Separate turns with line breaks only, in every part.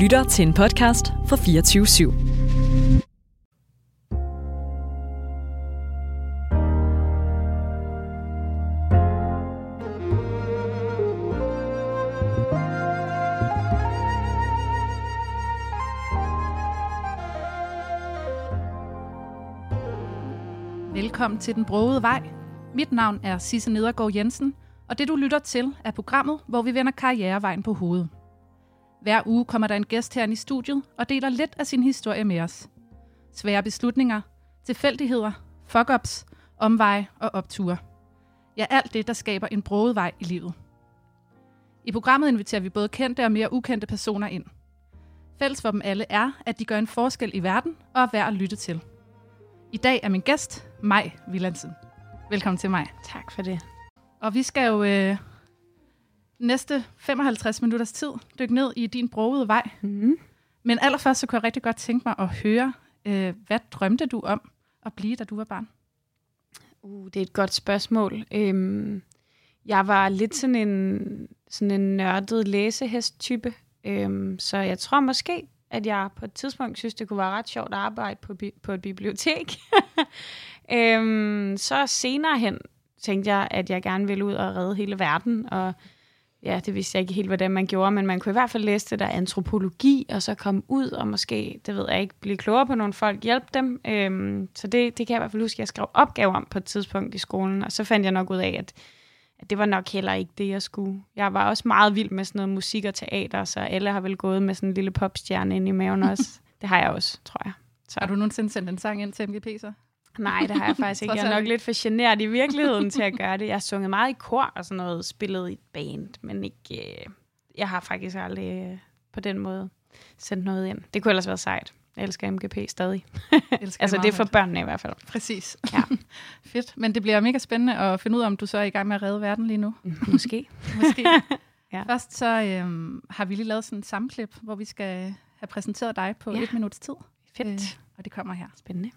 lytter til en podcast fra 24 /7.
Velkommen til Den Brogede Vej. Mit navn er Sisse Nedergaard Jensen, og det du lytter til er programmet, hvor vi vender karrierevejen på hovedet. Hver uge kommer der en gæst herinde i studiet og deler lidt af sin historie med os. Svære beslutninger, tilfældigheder, fuck-ups, omveje og opture. Ja, alt det, der skaber en broget vej i livet. I programmet inviterer vi både kendte og mere ukendte personer ind. Fælles for dem alle er, at de gør en forskel i verden og er værd at lytte til. I dag er min gæst, Maj Villandsen. Velkommen til mig.
Tak for det.
Og vi skal jo øh, næste 55 minutters tid dykke ned i din brogede vej.
Mm.
Men allerførst så kunne jeg rigtig godt tænke mig at høre, øh, hvad drømte du om at blive, da du var barn?
Uh, det er et godt spørgsmål. Øhm, jeg var lidt sådan en, sådan en nørdet læsehest-type, øhm, så jeg tror måske, at jeg på et tidspunkt synes, det kunne være ret sjovt at arbejde på, bi- på et bibliotek. øhm, så senere hen tænkte jeg, at jeg gerne ville ud og redde hele verden, og ja, det vidste jeg ikke helt, hvordan man gjorde, men man kunne i hvert fald læse det der antropologi, og så komme ud og måske, det ved jeg ikke, blive klogere på nogle folk, hjælpe dem. Øhm, så det, det kan jeg i hvert fald huske, at jeg skrev opgave om på et tidspunkt i skolen, og så fandt jeg nok ud af, at, at det var nok heller ikke det, jeg skulle. Jeg var også meget vild med sådan noget musik og teater, så alle har vel gået med sådan en lille popstjerne ind i maven også. det har jeg også, tror jeg. Så.
Har du nogensinde sendt en sang ind til MGP så?
Nej, det har jeg faktisk ikke. Jeg er nok lidt for generet i virkeligheden til at gøre det. Jeg har sunget meget i kor og sådan noget, spillet i et band, men ikke... Øh, jeg har faktisk aldrig øh, på den måde sendt noget ind. Det kunne ellers være sejt. Jeg elsker MGP stadig.
Elsker
altså, det er for børnene i hvert fald.
Præcis.
Ja.
Fedt. Men det bliver mega spændende at finde ud af, om du så er i gang med at redde verden lige nu.
Måske.
Måske.
Ja.
Først så øhm, har vi lige lavet sådan en sammenklip, hvor vi skal have præsenteret dig på
Ja.
et minuts tid.
Fedt.
Øh, og det kommer her.
Spændende.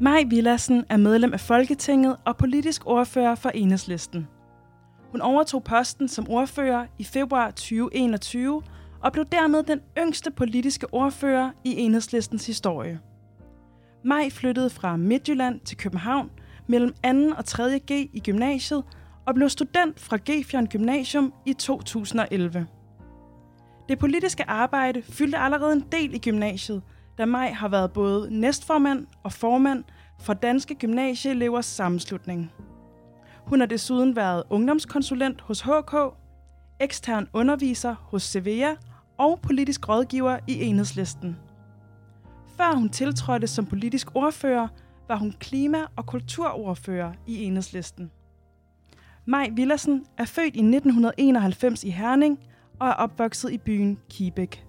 Maj Villassen er medlem af Folketinget og politisk ordfører for Enhedslisten. Hun overtog posten som ordfører i februar 2021 og blev dermed den yngste politiske ordfører i Enhedslistens historie. Maj flyttede fra Midtjylland til København mellem 2. og 3. G i gymnasiet og blev student fra Gefjern Gymnasium i 2011. Det politiske arbejde fyldte allerede en del i gymnasiet, da Maj har været både næstformand og formand for Danske Gymnasieelevers Sammenslutning. Hun har desuden været ungdomskonsulent hos HK, ekstern underviser hos Sevilla og politisk rådgiver i Enhedslisten. Før hun tiltrådte som politisk ordfører, var hun klima- og kulturordfører i Enhedslisten. Maj Villassen er født i 1991 i Herning og er opvokset i byen Kibæk.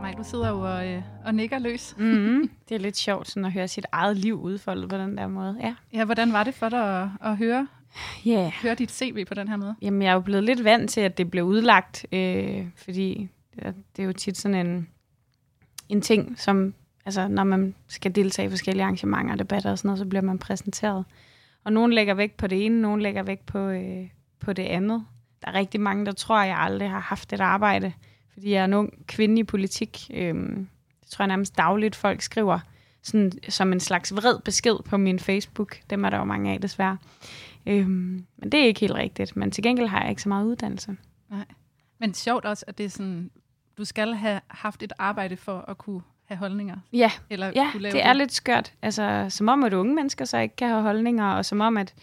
Maj, du sidder jo og, øh, og nikker løs.
Mm-hmm. Det er lidt sjovt sådan at høre sit eget liv udfoldet på den der måde. Ja.
Ja, hvordan var det for dig at, at høre,
Yeah.
høre dit CV på den her måde?
Jamen, jeg er jo blevet lidt vant til, at det blev udlagt, øh, fordi det er, det er jo tit sådan en, en ting, som, altså, når man skal deltage i forskellige arrangementer og debatter og sådan noget, så bliver man præsenteret. Og nogen lægger vægt på det ene, nogen lægger vægt på, øh, på det andet. Der er rigtig mange, der tror, at jeg aldrig har haft et arbejde, fordi jeg er en ung kvinde i politik. Øh, det tror jeg nærmest dagligt, folk skriver sådan, som en slags vred besked på min Facebook. Dem er der jo mange af, desværre. Øhm, men det er ikke helt rigtigt. Men til gengæld har jeg ikke så meget uddannelse. Nej.
Men sjovt også, at det er sådan, du skal have haft et arbejde for at kunne have holdninger.
Ja,
Eller
ja
lave
det er lidt skørt. Altså, som om, at unge mennesker så ikke kan have holdninger, og som om, at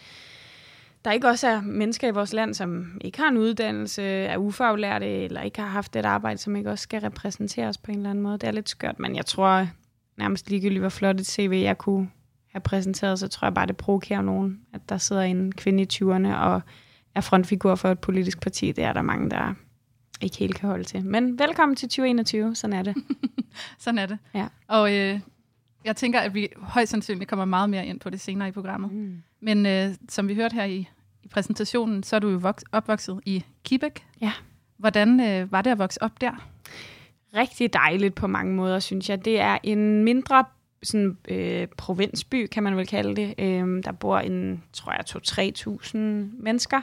der ikke også er mennesker i vores land, som ikke har en uddannelse, er ufaglærte, eller ikke har haft et arbejde, som ikke også skal repræsenteres på en eller anden måde. Det er lidt skørt, men jeg tror nærmest ligegyldigt, hvor flot et CV jeg kunne have præsenteret, så tror jeg bare, det provokerer nogen, at der sidder en kvinde i 20'erne og er frontfigur for et politisk parti. Det er der mange, der ikke helt kan holde til. Men velkommen til 2021, sådan er det.
Sådan er det.
Ja.
Og øh, jeg tænker, at vi højst sandsynligt kommer meget mere ind på det senere i programmet.
Mm.
Men øh, som vi hørte her i, i præsentationen, så er du jo voks, opvokset i Kibæk.
Ja.
Hvordan øh, var det at vokse op der?
rigtig dejligt på mange måder, synes jeg. Det er en mindre sådan, øh, provinsby, kan man vel kalde det. Øh, der bor en, tror jeg, 2-3.000 mennesker.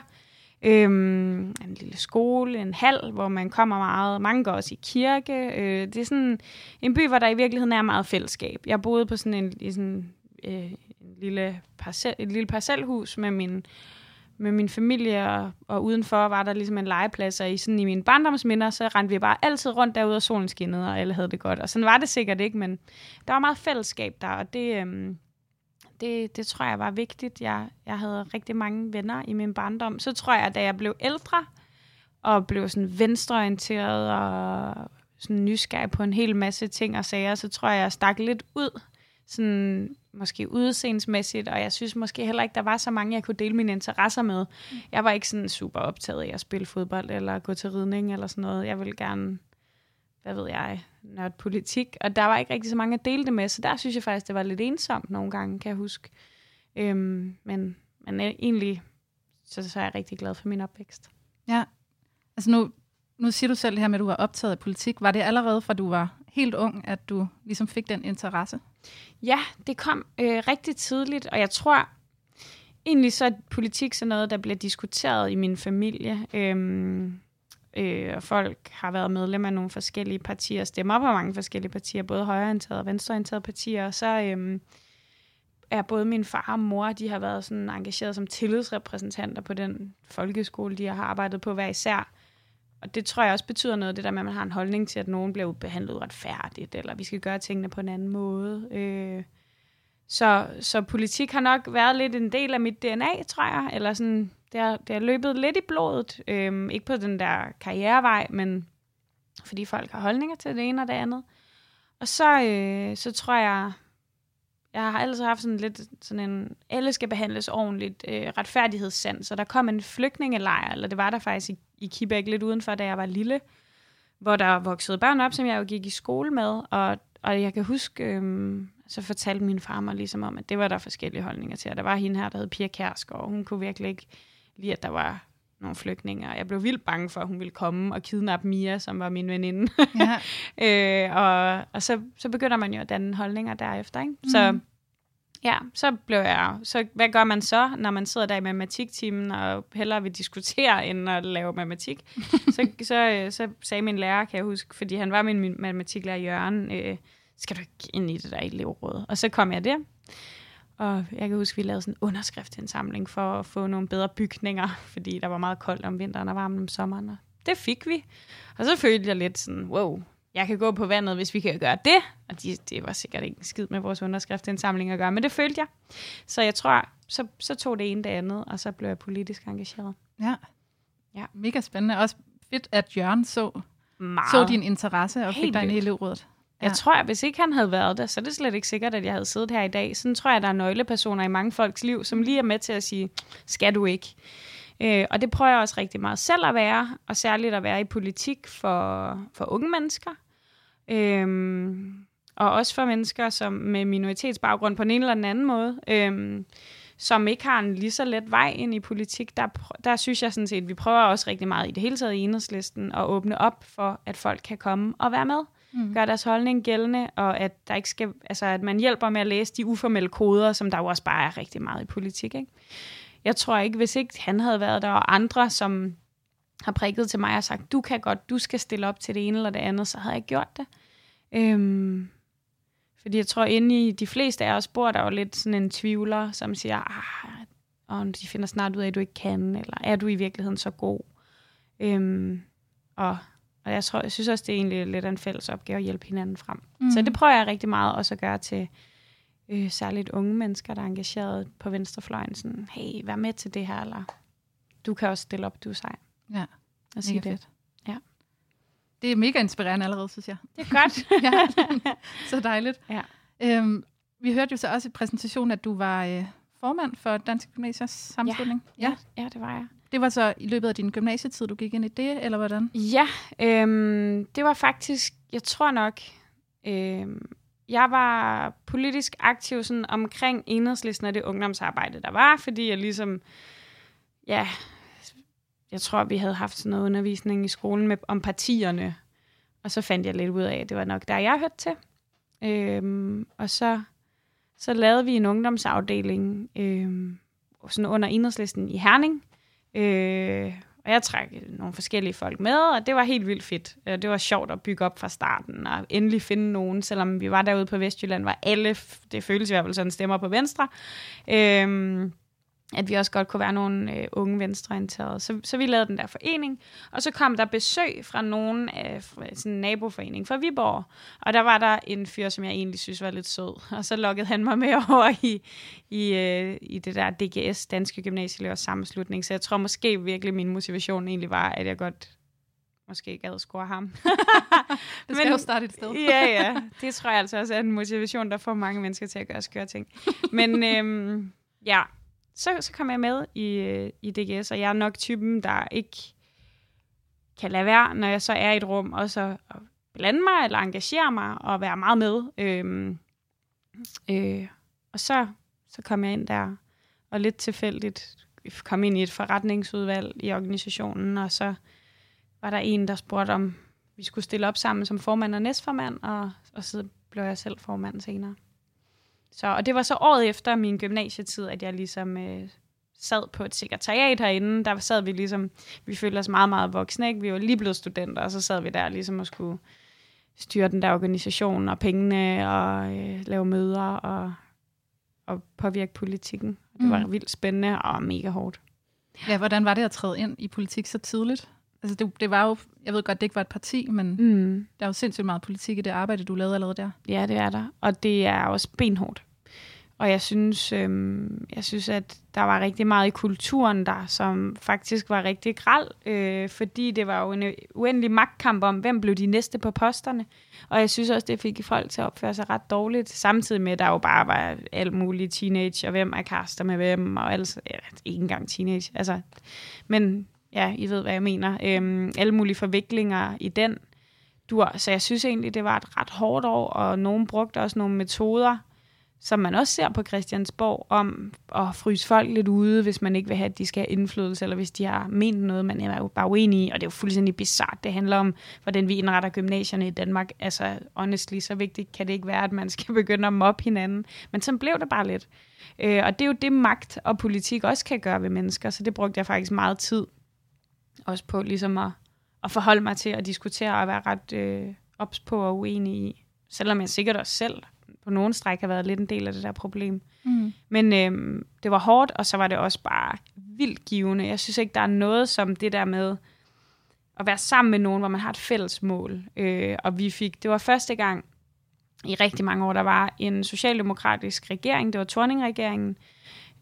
Øhm, en lille skole, en hal, hvor man kommer meget. Mange går også i kirke. Øh, det er sådan en by, hvor der i virkeligheden er meget fællesskab. Jeg boede på sådan en, i sådan, øh, en lille parcel, et lille parcelhus med min med min familie, og, og udenfor var der ligesom en legeplads, og i, sådan, i mine barndomsminder, så rendte vi bare altid rundt derude, og solen skinnede, og alle havde det godt. Og sådan var det sikkert ikke, men der var meget fællesskab der, og det, øhm, det, det tror jeg var vigtigt. Jeg, jeg havde rigtig mange venner i min barndom. Så tror jeg, da jeg blev ældre, og blev sådan venstreorienteret, og sådan nysgerrig på en hel masse ting og sager, så tror jeg, jeg stak lidt ud sådan måske udseendsmæssigt, og jeg synes måske heller ikke, der var så mange, jeg kunne dele mine interesser med. Mm. Jeg var ikke sådan super optaget af at spille fodbold, eller gå til ridning, eller sådan noget. Jeg ville gerne, hvad ved jeg, nørde politik, og der var ikke rigtig så mange at dele det med, så der synes jeg faktisk, det var lidt ensomt nogle gange, kan jeg huske. Øhm, men, men egentlig, så, så er jeg rigtig glad for min opvækst.
Ja, altså nu, nu siger du selv det her med, at du var optaget af politik. Var det allerede fra du var helt ung, at du ligesom fik den interesse?
Ja, det kom øh, rigtig tidligt, og jeg tror egentlig så, at politik er noget, der bliver diskuteret i min familie. Øhm, øh, og folk har været medlem af nogle forskellige partier, stemmer på mange forskellige partier, både højreorienterede og venstreorienterede partier, og så øh, er både min far og mor, de har været sådan engageret som tillidsrepræsentanter på den folkeskole, de har arbejdet på hver især. Og det tror jeg også betyder noget, det der med, at man har en holdning til, at nogen bliver behandlet retfærdigt, eller vi skal gøre tingene på en anden måde. Øh, så, så politik har nok været lidt en del af mit DNA, tror jeg. Eller sådan, det har, det har løbet lidt i blodet. øhm, ikke på den der karrierevej, men fordi folk har holdninger til det ene og det andet. Og så, øh, så tror jeg, jeg har altid haft sådan lidt sådan en, alle skal behandles ordentligt, øh, retfærdighedssand. Så der kom en flygtningelejr, eller det var der faktisk i, i Kibæk lidt udenfor, da jeg var lille, hvor der voksede børn op, som jeg jo gik i skole med, og, og jeg kan huske, øh, så fortalte min far mig ligesom om, at det var der forskellige holdninger til, og der var hende her, der hed Pia Kærsk, og hun kunne virkelig ikke lide, at der var nogle flygtninge, og jeg blev vildt bange for, at hun ville komme og kidnappe Mia, som var min veninde. Ja. øh, og og så, så begynder man jo at danne holdninger derefter. Ikke? Mm. Så ja, så blev jeg... Så hvad gør man så, når man sidder der i matematiktimen og hellere vil diskutere, end at lave matematik? så, så, så sagde min lærer, kan jeg huske, fordi han var min matematiklærer Jørgen, øh, skal du ikke ind i det der elevråd? Og så kom jeg der. Og jeg kan huske, at vi lavede sådan en underskriftsindsamling for at få nogle bedre bygninger, fordi der var meget koldt om vinteren og varmt om sommeren. Og det fik vi. Og så følte jeg lidt sådan, wow, jeg kan gå på vandet, hvis vi kan gøre det. Og de, det var sikkert ikke skid med vores underskriftsindsamling at gøre, men det følte jeg. Så jeg tror, så, så tog det ene det andet, og så blev jeg politisk engageret.
Ja. ja. Mega spændende. Også fedt, at Jørgen så, Meget. så din interesse og Helt fik dig ind i elevrådet.
Ja. Jeg tror, at hvis ikke han havde været der, så er det slet ikke sikkert, at jeg havde siddet her i dag. Sådan tror jeg, at der er nøglepersoner i mange folks liv, som lige er med til at sige, skal du ikke? Øh, og det prøver jeg også rigtig meget selv at være, og særligt at være i politik for, for unge mennesker. Øh, og også for mennesker som med minoritetsbaggrund på en eller anden måde. Øh, som ikke har en lige så let vej ind i politik, der, der synes jeg sådan set, at vi prøver også rigtig meget i det hele taget i enhedslisten at åbne op for, at folk kan komme og være med mm. gør deres holdning gældende, og at, der ikke skal, altså, at man hjælper med at læse de uformelle koder, som der jo også bare er rigtig meget i politik. Ikke? Jeg tror ikke, hvis ikke han havde været der, og andre, som har prikket til mig og sagt, du kan godt, du skal stille op til det ene eller det andet, så havde jeg ikke gjort det. Øhm, fordi jeg tror, inde i de fleste af os bor der jo lidt sådan en tvivler, som siger, ah, og de finder snart ud af, at du ikke kan, eller er du i virkeligheden så god? Øhm, og og jeg, tror, jeg synes også, det er egentlig lidt en fælles opgave at hjælpe hinanden frem. Mm. Så det prøver jeg rigtig meget også at gøre til øh, særligt unge mennesker, der er engageret på venstrefløjen. Sådan, hey, vær med til det her, eller du kan også stille op, du er sej.
Ja, og sige det. Fedt. Ja. Det er mega inspirerende allerede, synes jeg.
Det er godt.
ja, så dejligt. Ja. Øhm, vi hørte jo så også i præsentationen, at du var øh, formand for Dansk Gymnasiers sammenslutning.
Ja, ja. ja, det var jeg.
Det var så i løbet af din gymnasietid, du gik ind i det, eller hvordan?
Ja, øhm, det var faktisk, jeg tror nok, øhm, jeg var politisk aktiv sådan omkring enhedslisten af det ungdomsarbejde, der var, fordi jeg ligesom, ja, jeg tror, vi havde haft sådan noget undervisning i skolen med, om partierne. og så fandt jeg lidt ud af, at det var nok der, jeg hørte til. Øhm, og så, så lavede vi en ungdomsafdeling øhm, sådan under enhedslisten i Herning. Øh, og jeg trak nogle forskellige folk med, og det var helt vildt fedt. Øh, det var sjovt at bygge op fra starten, og endelig finde nogen, selvom vi var derude på Vestjylland, var alle, det føles i hvert fald sådan, stemmer på venstre. Øhm, at vi også godt kunne være nogle øh, unge venstreorienterede. Så, så vi lavede den der forening, og så kom der besøg fra nogen af sådan en naboforening fra Viborg, og der var der en fyr, som jeg egentlig synes var lidt sød, og så lukkede han mig med over i, i, øh, i det der DGS, Danske Gymnasieelevers Sammenslutning, så jeg tror måske virkelig, min motivation egentlig var, at jeg godt måske gad score ham.
det skal Men, jo starte et sted.
ja, ja. Det tror jeg altså også er en motivation, der får mange mennesker til at gøre skøre ting. Men øhm, ja, så, så kom jeg med i, i DGS, og jeg er nok typen, der ikke kan lade være, når jeg så er i et rum, og så blande mig eller engagere mig og være meget med. Øhm, øh, og så, så kom jeg ind der, og lidt tilfældigt kom ind i et forretningsudvalg i organisationen, og så var der en, der spurgte, om vi skulle stille op sammen som formand og næstformand, og, og så blev jeg selv formand senere. Så, og det var så året efter min gymnasietid, at jeg ligesom øh, sad på et sekretariat herinde. Der sad vi ligesom, vi følte os meget, meget voksne. Ikke? Vi var lige blevet studenter, og så sad vi der ligesom og skulle styre den der organisation og pengene og øh, lave møder og, og påvirke politikken. Det var mm. vildt spændende og mega hårdt.
Ja, hvordan var det at træde ind i politik så tidligt? Altså det, det var jo, jeg ved godt, det ikke var et parti, men mm. der er jo sindssygt meget politik i det arbejde, du lavede allerede der.
Ja, det er der. Og det er også benhårdt. Og jeg synes, øhm, jeg synes, at der var rigtig meget i kulturen der, som faktisk var rigtig græld, øh, fordi det var jo en uendelig magtkamp om, hvem blev de næste på posterne. Og jeg synes også, det fik folk til at opføre sig ret dårligt, samtidig med, at der jo bare var alt muligt teenage, og hvem er kaster med hvem, og altså, ja, ikke engang teenage. Altså, men ja, I ved, hvad jeg mener. Øhm, alle mulige forviklinger i den dur. Så jeg synes egentlig, det var et ret hårdt år, og nogen brugte også nogle metoder, som man også ser på Christiansborg, om at fryse folk lidt ude, hvis man ikke vil have, at de skal have indflydelse, eller hvis de har ment noget, man er jo bare uenig i, og det er jo fuldstændig bizart. Det handler om, hvordan vi indretter gymnasierne i Danmark. Altså, honestly, så vigtigt kan det ikke være, at man skal begynde at mobbe hinanden. Men så blev det bare lidt. Øh, og det er jo det, magt og politik også kan gøre ved mennesker, så det brugte jeg faktisk meget tid også på ligesom at, at forholde mig til at diskutere og være ret øh, ops på og uenig i. Selvom jeg sikkert også selv på nogen stræk har været lidt en del af det der problem. Mm. Men øh, det var hårdt, og så var det også bare vildt givende. Jeg synes ikke, der er noget som det der med at være sammen med nogen, hvor man har et fælles mål. Øh, og vi fik, det var første gang i rigtig mange år, der var en socialdemokratisk regering, det var Torning-regeringen,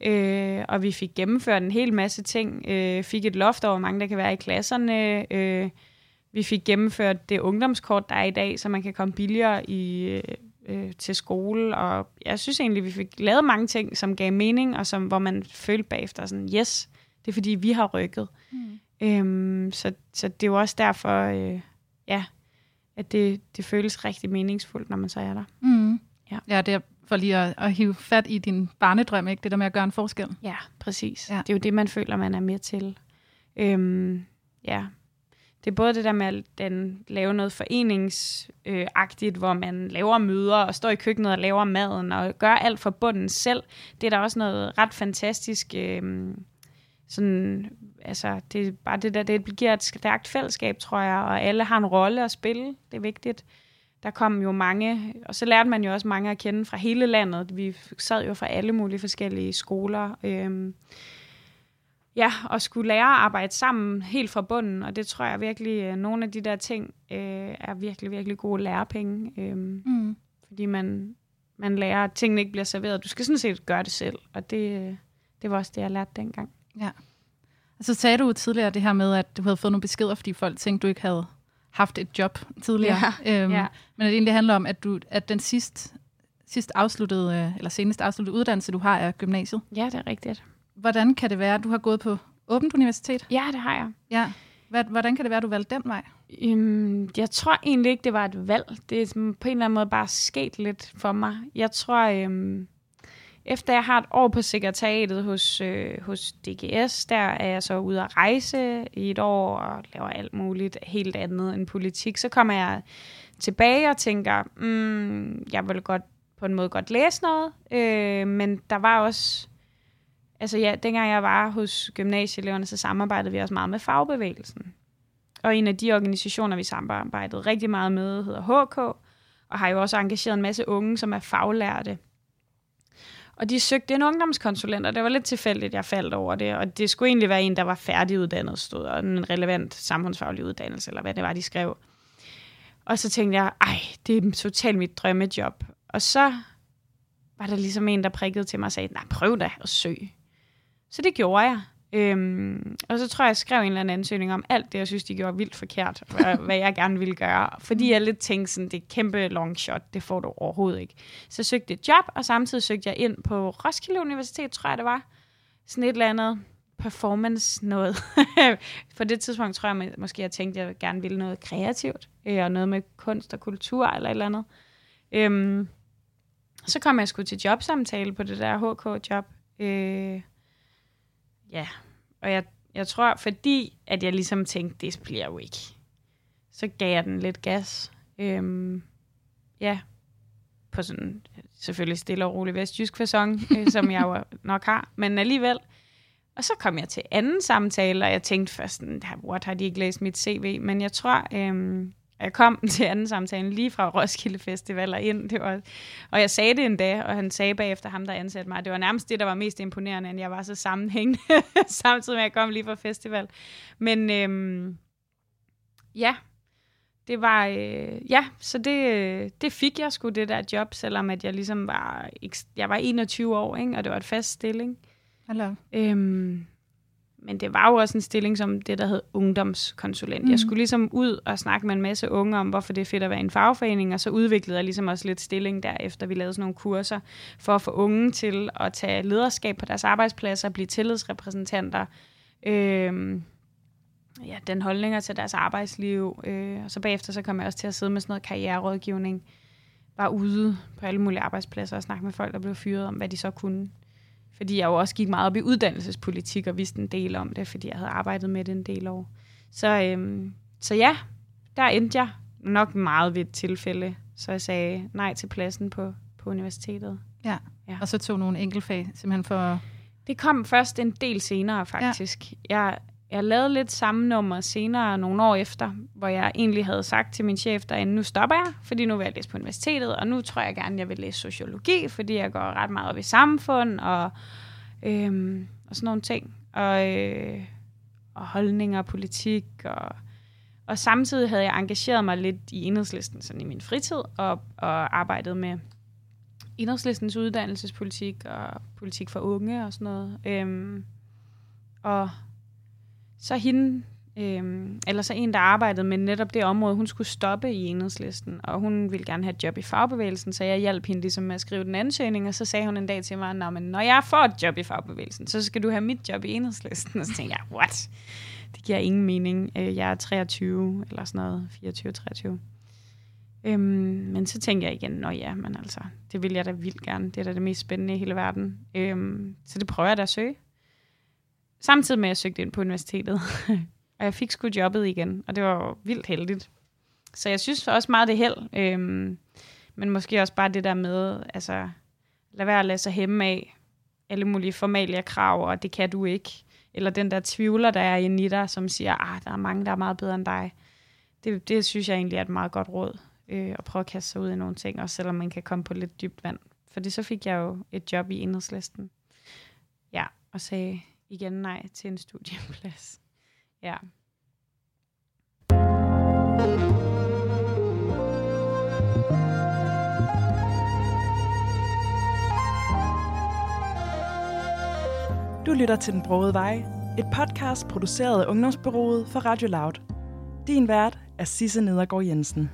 øh, og vi fik gennemført en hel masse ting. Øh, fik et loft over, hvor mange der kan være i klasserne. Øh, vi fik gennemført det ungdomskort, der er i dag, så man kan komme billigere i, øh, til skole. Og jeg synes egentlig, vi fik lavet mange ting, som gav mening, og som, hvor man følte bagefter sådan, yes, det er fordi, vi har rykket. Mm. Øhm, så, så det er jo også derfor, øh, ja, at det, det føles rigtig meningsfuldt, når man så er der.
Mm. Ja. ja, det er for lige at, at hive fat i din barnedrøm, ikke? Det der med at gøre en forskel.
Ja, præcis. Ja. Det er jo det, man føler, man er med til. Øhm, ja. Det er både det der med at den, lave noget foreningsagtigt, hvor man laver møder og står i køkkenet og laver maden og gør alt for bunden selv. Det er der også noget ret fantastisk øhm, sådan, altså, det er bare det der, det giver et stærkt fællesskab, tror jeg, og alle har en rolle at spille. Det er vigtigt der kom jo mange, og så lærte man jo også mange at kende fra hele landet. Vi sad jo fra alle mulige forskellige skoler. Øhm, ja, og skulle lære at arbejde sammen helt fra bunden, og det tror jeg virkelig, øh, nogle af de der ting øh, er virkelig, virkelig gode lærepenge. Øhm, mm. Fordi man, man lærer, at tingene ikke bliver serveret. Du skal sådan set gøre det selv, og det, det var også det, jeg lærte dengang.
Ja. Og så sagde du tidligere det her med, at du havde fået nogle beskeder, fordi folk tænkte, du ikke havde haft et job tidligere. Ja, øhm, ja. Men at det egentlig handler om, at, du, at den sidst, sidst afsluttede, øh, eller senest afsluttede uddannelse, du har, er gymnasiet.
Ja, det er rigtigt.
Hvordan kan det være, at du har gået på Åbent Universitet?
Ja, det har jeg.
Ja. Hvordan kan det være, at du valgte den vej?
Um, jeg tror egentlig ikke, det var et valg. Det er på en eller anden måde bare sket lidt for mig. Jeg tror, um, efter jeg har et år på sekretariatet hos, øh, hos DGS, der er jeg så ude at rejse i et år og laver alt muligt helt andet end politik. Så kommer jeg tilbage og tænker, mm, jeg vil godt på en måde godt læse noget, øh, men der var også, altså ja, dengang jeg var hos gymnasieeleverne, så samarbejdede vi også meget med fagbevægelsen. Og en af de organisationer, vi samarbejdede rigtig meget med, hedder HK, og har jo også engageret en masse unge, som er faglærte. Og de søgte en ungdomskonsulent, og det var lidt tilfældigt, jeg faldt over det. Og det skulle egentlig være en, der var færdiguddannet, stod og en relevant samfundsfaglig uddannelse, eller hvad det var, de skrev. Og så tænkte jeg, ej, det er totalt mit drømmejob. Og så var der ligesom en, der prikkede til mig og sagde, nej, prøv da at søge. Så det gjorde jeg. Øhm, og så tror jeg, jeg skrev en eller anden ansøgning om alt det, jeg synes, de gjorde vildt forkert, hvad, hvad jeg gerne ville gøre. Fordi jeg lidt tænkte sådan, det er kæmpe long shot, det får du overhovedet ikke. Så jeg søgte et job, og samtidig søgte jeg ind på Roskilde Universitet, tror jeg det var. Sådan et eller andet performance noget. på det tidspunkt tror jeg måske, jeg tænkte, at jeg gerne ville noget kreativt, øh, og noget med kunst og kultur eller et eller andet. Øhm, så kom jeg sgu til jobsamtale på det der HK-job. Øh, ja, og jeg, jeg tror, fordi at jeg ligesom tænkte, det bliver jo ikke, så gav jeg den lidt gas. Øhm, ja, på sådan selvfølgelig stille og rolig vestjysk façon, øh, som jeg jo nok har, men alligevel. Og så kom jeg til anden samtale, og jeg tænkte først, what, har de ikke læst mit CV? Men jeg tror, øhm, jeg kom til anden samtale lige fra Roskilde Festival og ind. Det var, og jeg sagde det en dag, og han sagde bagefter ham, der ansatte mig, det var nærmest det, der var mest imponerende, at jeg var så sammenhængende, samtidig med, at jeg kom lige fra festival. Men øhm, ja, det var, øh, ja, så det, det fik jeg sgu det der job, selvom at jeg ligesom var, jeg var 21 år, ikke? og det var et fast stilling.
Eller?
Øhm, men det var jo også en stilling som det, der hed ungdomskonsulent. Mm. Jeg skulle ligesom ud og snakke med en masse unge om, hvorfor det er fedt at være i en fagforening, og så udviklede jeg ligesom også lidt stilling derefter. Vi lavede sådan nogle kurser for at få unge til at tage lederskab på deres arbejdspladser, blive tillidsrepræsentanter, øh, ja, den holdninger til deres arbejdsliv. Øh, og så bagefter så kom jeg også til at sidde med sådan noget karriererådgivning, var ude på alle mulige arbejdspladser og snakke med folk, der blev fyret om, hvad de så kunne fordi jeg jo også gik meget op i uddannelsespolitik og vidste en del om det, fordi jeg havde arbejdet med det en del år. Så, øhm, så ja, der endte jeg nok meget ved et tilfælde, så jeg sagde nej til pladsen på, på universitetet.
Ja. ja, og så tog nogle enkeltfag simpelthen for...
Det kom først en del senere, faktisk. Ja. Jeg, jeg lavede lidt samme nummer senere, nogle år efter, hvor jeg egentlig havde sagt til min chef derinde, nu stopper jeg, fordi nu vil jeg læse på universitetet, og nu tror jeg gerne, jeg vil læse sociologi, fordi jeg går ret meget op i samfund og, øhm, og sådan nogle ting. Og, øh, og holdninger og politik. Og, og samtidig havde jeg engageret mig lidt i enhedslisten sådan i min fritid, og, og arbejdet med enhedslistens uddannelsespolitik og politik for unge og sådan noget. Øhm, og så hende, øhm, eller så en, der arbejdede med netop det område, hun skulle stoppe i enhedslisten, og hun ville gerne have et job i fagbevægelsen, så jeg hjalp hende ligesom med at skrive den ansøgning, og så sagde hun en dag til mig, men når jeg får et job i fagbevægelsen, så skal du have mit job i enhedslisten. Og så tænkte jeg, what? Det giver ingen mening. Øh, jeg er 23, eller sådan noget, 24-23. Øhm, men så tænkte jeg igen, nå ja, men altså, det vil jeg da vildt gerne. Det er da det mest spændende i hele verden. Øhm, så det prøver jeg da at søge samtidig med, at jeg søgte ind på universitetet. og jeg fik sgu jobbet igen, og det var vildt heldigt. Så jeg synes også meget det held. Øhm, men måske også bare det der med, altså, lad være at lade sig hæmme af alle mulige formalia krav, og det kan du ikke. Eller den der tvivler, der er inde i dig, som siger, ah, der er mange, der er meget bedre end dig. Det, det synes jeg egentlig er et meget godt råd, øh, at prøve at kaste sig ud i nogle ting, også selvom man kan komme på lidt dybt vand. Fordi så fik jeg jo et job i enhedslisten. Ja, og sagde, igen nej til en studieplads. Ja.
Du lytter til Den Brogede Vej, et podcast produceret af Ungdomsbyrået for Radio Loud. Din vært er Sisse Nedergaard Jensen.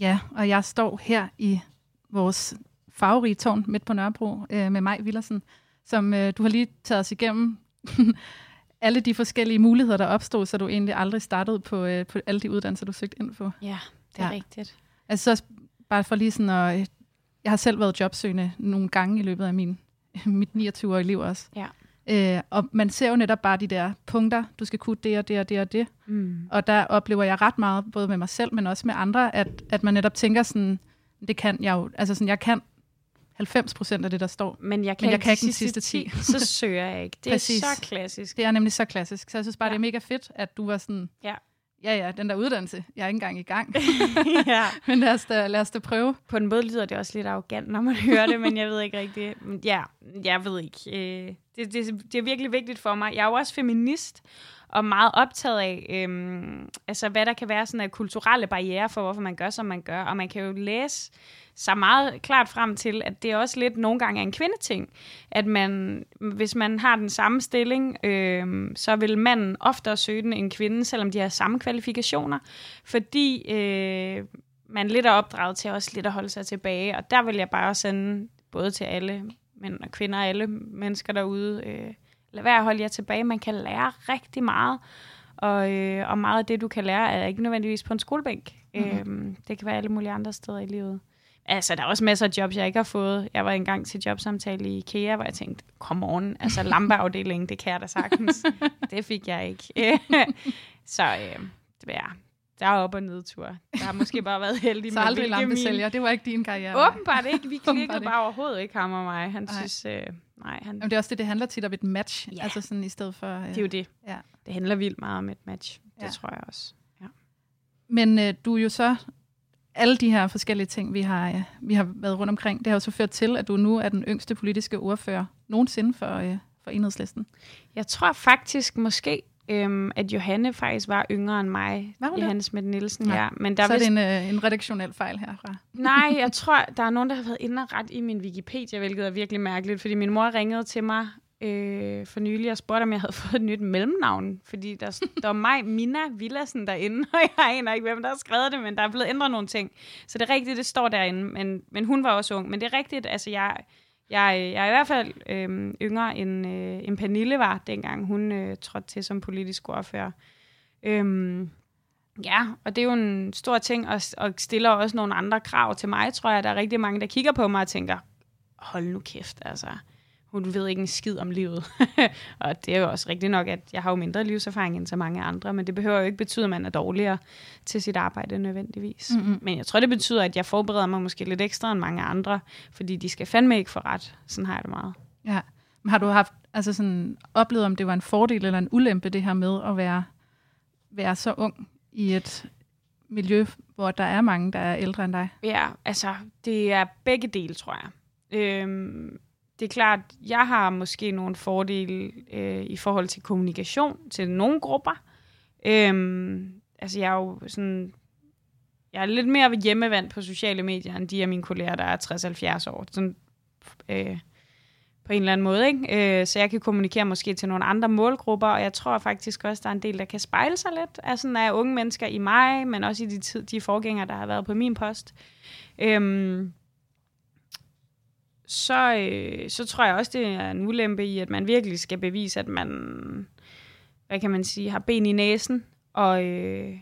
Ja, og jeg står her i vores farverige tårn midt på Nørrebro øh, med mig, Villersen, som øh, du har lige taget os igennem alle de forskellige muligheder, der opstod, så du egentlig aldrig startede på, øh, på alle de uddannelser, du søgte ind på.
Ja, det er ja. rigtigt.
Altså så bare for lige sådan at, jeg har selv været jobsøgende nogle gange i løbet af min mit 29-årige liv også.
Ja.
Øh, og man ser jo netop bare de der punkter, du skal kunne det og det og det og det.
Mm.
Og der oplever jeg ret meget, både med mig selv, men også med andre, at, at man netop tænker sådan, det kan jeg jo, altså sådan, jeg kan 90 procent af det, der står.
Men jeg kan,
Men jeg
ikke,
kan ikke
de
den
sidste
sidste 10.
så søger jeg ikke. Det
Præcis.
er så klassisk.
Det er nemlig så klassisk. Så jeg synes bare,
Ja.
det er mega fedt, at du var sådan,
Ja.
ja ja, den der uddannelse, jeg er ikke engang i gang.
ja.
men lad os, da, lad os da prøve.
På en måde lyder det også lidt arrogant, når man hører det, men jeg ved ikke rigtigt. Ja, jeg ved ikke. Øh, Det, det, det er virkelig vigtigt for mig. Jeg er jo også feminist, og meget optaget af, øhm, altså, hvad der kan være sådan af kulturelle barriere for, hvorfor man gør, som man gør. Og man kan jo læse sig meget klart frem til, at det også lidt nogle gange er en kvindeting. At man, hvis man har den samme stilling, øhm, så vil manden oftere søge den end kvinden, selvom de har samme kvalifikationer. Fordi øh, man lidt er opdraget til også lidt at holde sig tilbage. Og der vil jeg bare sende både til alle mænd og kvinder, alle mennesker derude, øh, lad være at holde jer tilbage. Man kan lære rigtig meget, og, øh, og meget af det, du kan lære, er ikke nødvendigvis på en skolebænk. Mm-hmm. Øhm, det kan være alle mulige andre steder i livet. Altså, der er også masser af jobs, jeg ikke har fået. Jeg var engang til jobsamtale i IKEA, hvor jeg tænkte, come on, altså lampeafdelingen, det kan jeg da sagtens. det fik jeg ikke. Så øh, det er der er op- og nedtur. Der har måske bare været heldig med,
aldrig lampesælger, det var ikke din karriere.
Åbenbart ikke. Vi klikkede
ikke.
bare overhovedet ikke, ham og mig. Han
Nej.
synes, øh, nej, han,
Jamen, det er også det, det handler tit om et match.
Ja.
Altså sådan i stedet for... Øh,
det er jo det.
Ja.
Det handler vildt meget om et match. Det
Ja.
tror jeg også.
Men øh, du er jo så... Alle de her forskellige ting, vi har, øh, vi har været rundt omkring, det har jo så ført til, at du nu er den yngste politiske ordfører nogensinde for, øh, for enhedslisten.
Jeg tror faktisk måske, øhm, at Johanne faktisk var yngre end mig.
Var hun?
Johanne Schmidt Nielsen,
Nej.
ja. Men
Der
der
så er
vist...
det en, øh, en redaktionel fejl herfra.
Nej, jeg tror, der er nogen, der har været inde og ret i min Wikipedia, hvilket er virkelig mærkeligt, fordi min mor ringede til mig øh, for nylig og spurgte, om jeg havde fået et nyt mellemnavn, fordi der, der var mig, Mina Villassen derinde, og jeg aner ikke, hvem der har skrevet det, men der er blevet ændret nogle ting. Så det er rigtigt, det står derinde, men, men hun var også ung. Men det er rigtigt, altså jeg, jeg, jeg er i hvert fald øh, yngre end, øh, end Pernille var, dengang hun øh, trådte til som politisk ordfører. Øhm, Ja, og det er jo en stor ting, og, og stiller også nogle andre krav til mig, tror jeg. Der er rigtig mange, der kigger på mig og tænker, hold nu kæft, altså. Hun ved ikke en skid om livet. og det er jo også rigtigt nok, at jeg har jo mindre livserfaring end så mange andre, men det behøver jo ikke betyde, at man er dårligere til sit arbejde nødvendigvis.
Mm-hmm.
Men jeg tror, det betyder, at jeg forbereder mig måske lidt ekstra end mange andre, fordi de skal fandme ikke få ret. Sådan har jeg det meget.
Ja. Men har du haft altså sådan, oplevet, om det var en fordel eller en ulempe, det her med at være, være så ung i et miljø, hvor der er mange, der er ældre end dig?
Ja, altså, det er begge dele, tror jeg. Øhm, det er klart, jeg har måske nogle fordele øh, i forhold til kommunikation til nogle grupper. Øhm, altså, jeg er jo sådan... Jeg er lidt mere hjemmevandt på sociale medier, end de af mine kolleger, der er 60-70 år. Sådan, øh, på en eller anden måde, ikke? Øh, så jeg kan kommunikere måske til nogle andre målgrupper, og jeg tror faktisk også, der er en del, der kan spejle sig lidt af, sådan, af unge mennesker i mig, men også i de, tid, de forgængere, der har været på min post. Øhm, så, øh, så tror jeg også, det er en ulempe i, at man virkelig skal bevise, at man, hvad kan man sige, har ben i næsen, og, øh,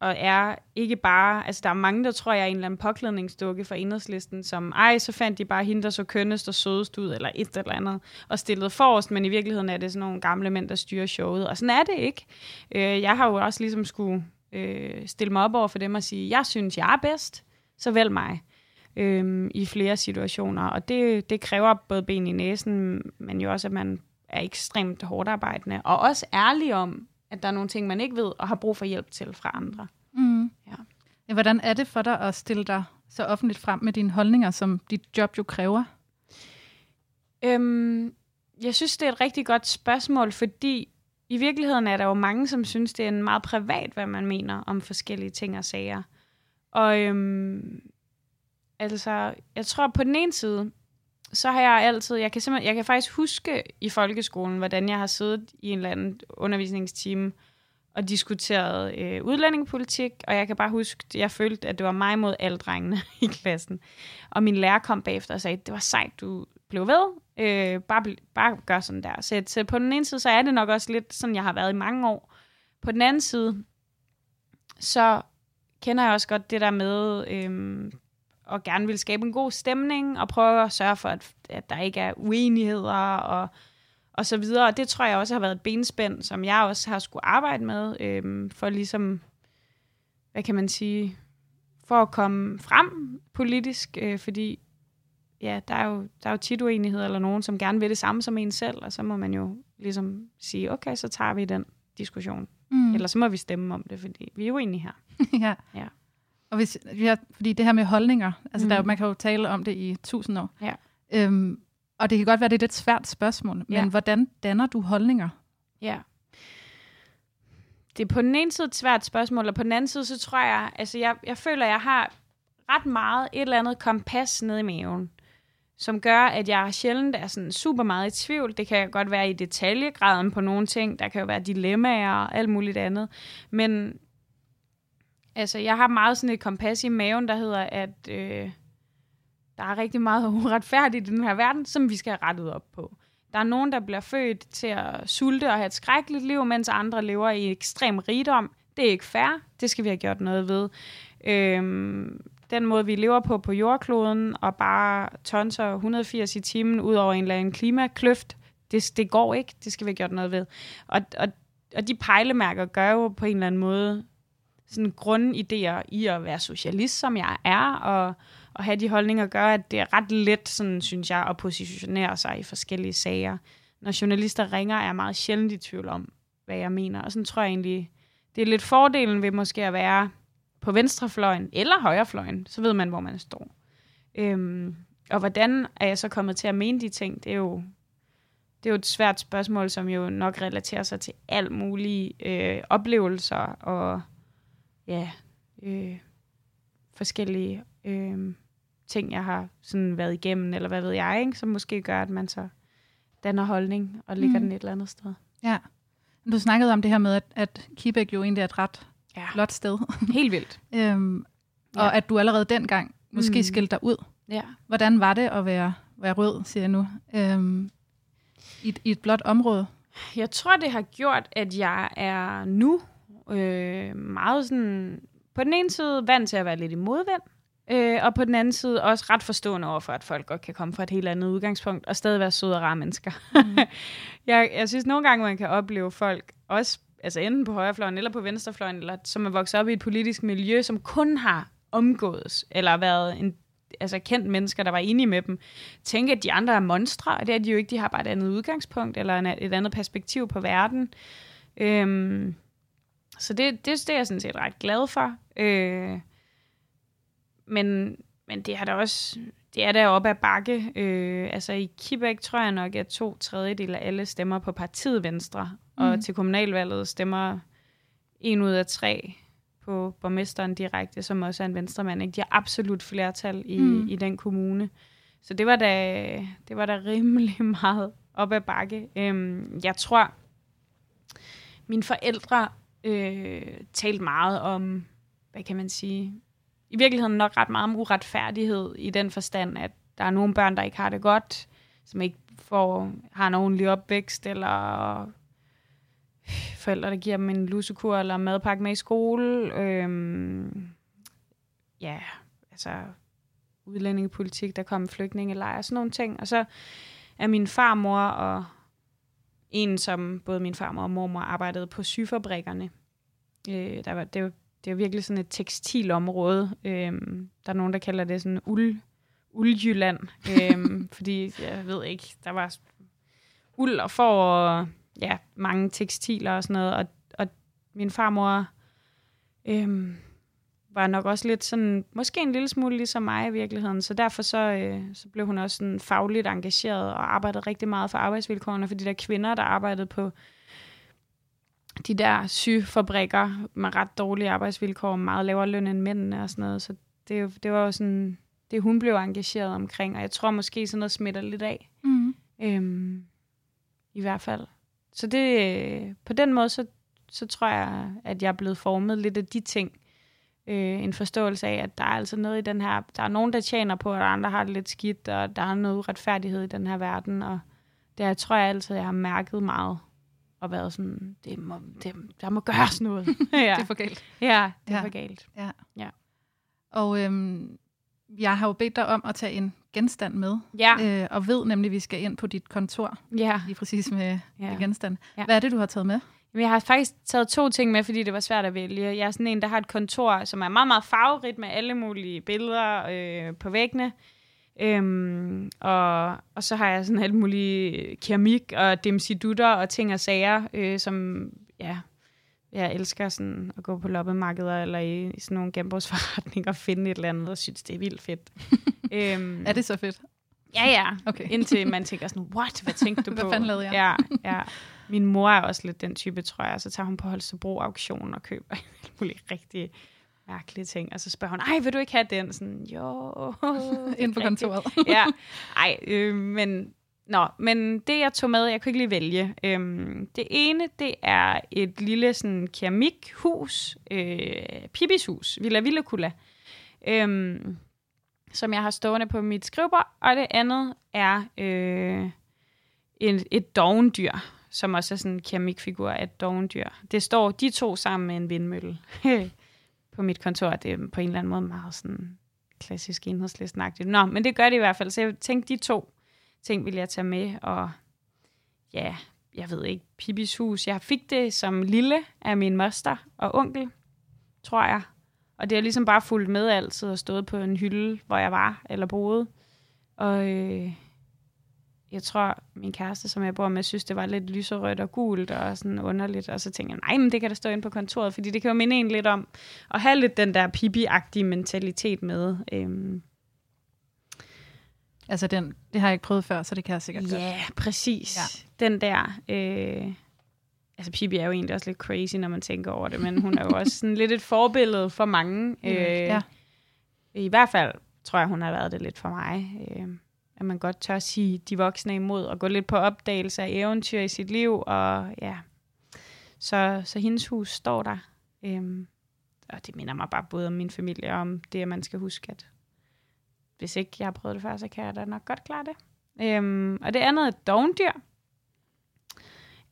og er ikke bare, altså der er mange, der tror, jeg er en eller anden påklædningsdukke for enhedslisten, som, ej, så fandt de bare hende, der så kønnest og sødest ud, eller et eller andet, og stillet forrest, men i virkeligheden er det sådan nogle gamle mænd, der styrer showet, og sådan er det ikke. Øh, jeg har jo også ligesom skulle øh, stille mig op over for dem og sige, jeg synes, jeg er bedst, så vælg mig øhm, i flere situationer. Og det, det kræver både ben i næsen, men jo også, at man er ekstremt hårdt arbejdende, og også ærlig om, at der er nogle ting, man ikke ved, og har brug for hjælp til fra andre.
Mm.
Ja.
Ja, hvordan er det for dig at stille dig så offentligt frem med dine holdninger, som dit job jo kræver?
Øhm, jeg synes, det er et rigtig godt spørgsmål, fordi i virkeligheden er der jo mange, som synes, det er en meget privat, hvad man mener om forskellige ting og sager. Og øhm, altså, jeg tror på den ene side, så har jeg altid, jeg kan simpelthen, jeg kan faktisk huske i folkeskolen, hvordan jeg har siddet i en eller anden undervisningstime og diskuteret øh, udlændingepolitik, og jeg kan bare huske, at jeg følte, at det var mig mod alle drengene i klassen. Og min lærer kom bagefter og sagde, det var sejt, du blev ved. Øh, bare, bl- bare gør sådan der. Så, så på den ene side, så er det nok også lidt sådan, jeg har været i mange år. På den anden side, så kender jeg også godt det der med øh, og gerne vil skabe en god stemning, og prøve at sørge for, at, at der ikke er uenigheder, og, og så videre. Og det tror jeg også har været et benspænd, som jeg også har skulle arbejde med, øhm, for ligesom, hvad kan man sige, for at komme frem politisk, øh, fordi ja, der er, jo, der er jo tit uenighed eller nogen, som gerne vil det samme som en selv, og så må man jo ligesom sige, okay, så tager vi den diskussion. Mm. Eller så må vi stemme om det, fordi vi er jo enige her.
ja.
Ja.
Og hvis, ja, fordi det her med holdninger, altså
Mm.
der, er man kan jo tale om det i tusind år.
Ja.
Øhm, og det kan godt være, det er et lidt svært spørgsmål, men
Ja.
hvordan danner du holdninger?
Ja. Det er på den ene side et svært spørgsmål, og på den anden side, så tror jeg, altså jeg, jeg føler, jeg har ret meget et eller andet kompas nede i maven, som gør, at jeg sjældent er sådan super meget i tvivl. Det kan godt være i detaljegraden på nogle ting. Der kan jo være dilemmaer og alt muligt andet. Men altså, jeg har meget sådan et kompas i maven, der hedder, at øh, der er rigtig meget uretfærdigt i den her verden, som vi skal have rettet op på. Der er nogen, der bliver født til at sulte og have et skrækkeligt liv, mens andre lever i ekstrem rigdom. Det er ikke fair. Det skal vi have gjort noget ved. Øhm, den måde, vi lever på på jordkloden, og bare tonser 180 i timen ud over en eller anden klimakløft, det, det går ikke. Det skal vi have gjort noget ved. Og, og, og de pejlemærker gør jo på en eller anden måde sådan grundidéer i at være socialist, som jeg er, og, og have de holdninger gør, at det er ret let, sådan, synes jeg, at positionere sig i forskellige sager. Når journalister ringer, er jeg meget sjældent i tvivl om, hvad jeg mener. Og sådan tror jeg egentlig, det er lidt fordelen ved måske at være på venstrefløjen eller højrefløjen, så ved man, hvor man står. Øhm, og hvordan er jeg så kommet til at mene de ting, det er jo, det er jo et svært spørgsmål, som jo nok relaterer sig til alt mulige øh, oplevelser og ja, øh, forskellige øh, ting, jeg har sådan været igennem, eller hvad ved jeg, ikke? som måske gør, at man så danner holdning og ligger
Mm.
den et eller andet sted.
Ja. Du snakkede om det her med, at, at Kibæk jo egentlig er et ret
Ja.
flot sted.
Helt vildt.
øhm, og
Ja.
at du allerede dengang måske
Mm.
skilte dig ud.
Ja.
Hvordan var det at være, være rød, siger jeg nu, øhm, i, et, i et blåt område?
Jeg tror, det har gjort, at jeg er nu øh, meget sådan... På den ene side vant til at være lidt i modvind, øh, og på den anden side også ret forstående over for, at folk godt kan komme fra et helt andet udgangspunkt, og stadig være søde og rare mennesker. Mm. jeg, jeg synes nogle gange, man kan opleve folk, også altså enten på højrefløjen eller på venstrefløjen, eller som er vokset op i et politisk miljø, som kun har omgås, eller været en altså kendt mennesker, der var enige med dem, tænke, at de andre er monstre, og det er de jo ikke. De har bare et andet udgangspunkt, eller et andet perspektiv på verden. Øhm, så det, det, det er jeg sådan set ret glad for. Øh, men, men det har da også, det er der oppe ad bakke. Øh, altså i Kibæk tror jeg nok, at to tredjedel af alle stemmer på partiet Venstre, mm. og til kommunalvalget stemmer en ud af tre på borgmesteren direkte, som også er en venstremand. Ikke? De har absolut flertal i,
mm.
i den kommune. Så det var da, det var da rimelig meget op ad bakke. Øhm, jeg tror, mine forældre øh, talt meget om, hvad kan man sige, i virkeligheden nok ret meget om uretfærdighed i den forstand, at der er nogle børn, der ikke har det godt, som ikke får, har en ordentlig opvækst, eller forældre, der giver dem en lusekur eller madpakke med i skole. Øhm, ja, altså udlændingepolitik, der kom flygtningelejre, og sådan nogle ting. Og så er min farmor og en, som både min farmor og mormor arbejdede på syfabrikkerne. Øh, der var, det, var, det var virkelig sådan et tekstilområde. Øh, der er nogen, der kalder det sådan uld, uldjylland. øh, fordi, jeg ved ikke, der var uld og får og ja, mange tekstiler og sådan noget. Og, og min farmor øh, var nok også lidt sådan, måske en lille smule ligesom mig i virkeligheden. Så derfor så, øh, så blev hun også sådan fagligt engageret og arbejdede rigtig meget for arbejdsvilkårene for de der kvinder, der arbejdede på de der syfabrikker med ret dårlige arbejdsvilkår, meget lavere løn end mændene og sådan noget. Så det, det var jo sådan, det hun blev engageret omkring, og jeg tror måske sådan noget smitter lidt af.
Mm.
Øhm, I hvert fald. Så det, på den måde, så, så tror jeg, at jeg er blevet formet lidt af de ting. Øh, en forståelse af, at der er altså noget i den her, der er nogen, der tjener på, og andre har det lidt skidt, og der er noget uretfærdighed i den her verden, og det jeg tror jeg altid, jeg har mærket meget, og været sådan, det må, det, der må gøres noget. ja.
Det er for galt.
ja, det er
Ja.
for galt.
Og øhm, Jeg har jo bedt dig om at tage en genstand med,
Ja.
øh, og ved nemlig, at vi skal ind på dit kontor,
Ja.
lige præcis med,
Ja.
med genstand.
Ja.
Hvad er det, du har taget med?
Jeg har faktisk taget to ting med, fordi det var svært at vælge. Jeg er sådan en, der har et kontor, som er meget, meget farverigt med alle mulige billeder øh, på væggene. Øhm, og, og så har jeg sådan alt muligt keramik og dimsidutter og ting og sager, øh, som ja, jeg elsker sådan at gå på loppemarkeder eller i, i sådan nogle genbrugsforretninger og finde et eller andet, og synes, det er vildt fedt. øhm,
Er det så fedt?
Ja, ja.
Okay.
Indtil man tænker sådan, what, hvad tænkte du
Hvad
på?
fanden lavede jeg?
Ja, ja. Min mor er også lidt den type, tror jeg. Så tager hun på Holstebro auktion og køber alle mulige rigtig mærkelige ting. Og så spørger hun, ej, vil du ikke have den? Sådan, jo.
Ind på
Rigtigt.
kontoret.
ja, ej, øh, men... Nå, men det jeg tog med, jeg kunne ikke lige vælge. Øhm, det ene, det er et lille sådan keramikhus, øh, Pibis hus, Villa Villakula, øhm, som jeg har stående på mit skrivebord. Og det andet er øh, et, et dovendyr, som også er sådan en keramikfigur af et dogendyr. Det står de to sammen med en vindmølle på mit kontor. Det er på en eller anden måde meget sådan klassisk enhedslistenagtigt. Nå, men det gør det i hvert fald. Så jeg tænkte, de to ting vil jeg tage med. Og ja, jeg ved ikke, Pippis hus. Jeg fik det som lille af min moster og onkel, tror jeg. Og det har ligesom bare fulgt med altid og stået på en hylde, hvor jeg var eller boede. Og øh, jeg tror, min kæreste, som jeg bor med, synes, det var lidt lyserødt og gult og sådan underligt. Og så tænkte jeg, nej, men det kan da stå inde på kontoret, fordi det kan jo minde en lidt om at have lidt den der pipi-agtige mentalitet med. Øhm,
Altså, den, det har jeg ikke prøvet før, så det kan jeg sikkert
Ja,
godt.
yeah, præcis.
Ja.
Ja. Den der... Øh, altså, Pippi er jo egentlig også lidt crazy, når man tænker over det, men hun er jo også sådan lidt et forbillede for mange. Øh,
Ja.
I hvert fald tror jeg, hun har været det lidt for mig. Øh, at man godt tør sige de voksne imod, og gå lidt på opdagelse af eventyr i sit liv, og ja. Så, så hendes hus står der. Øhm, og det minder mig bare både om min familie og om det, at man skal huske, at hvis ikke jeg har prøvet det før, så kan jeg da nok godt klare det. Øhm, og det andet er dogndyr.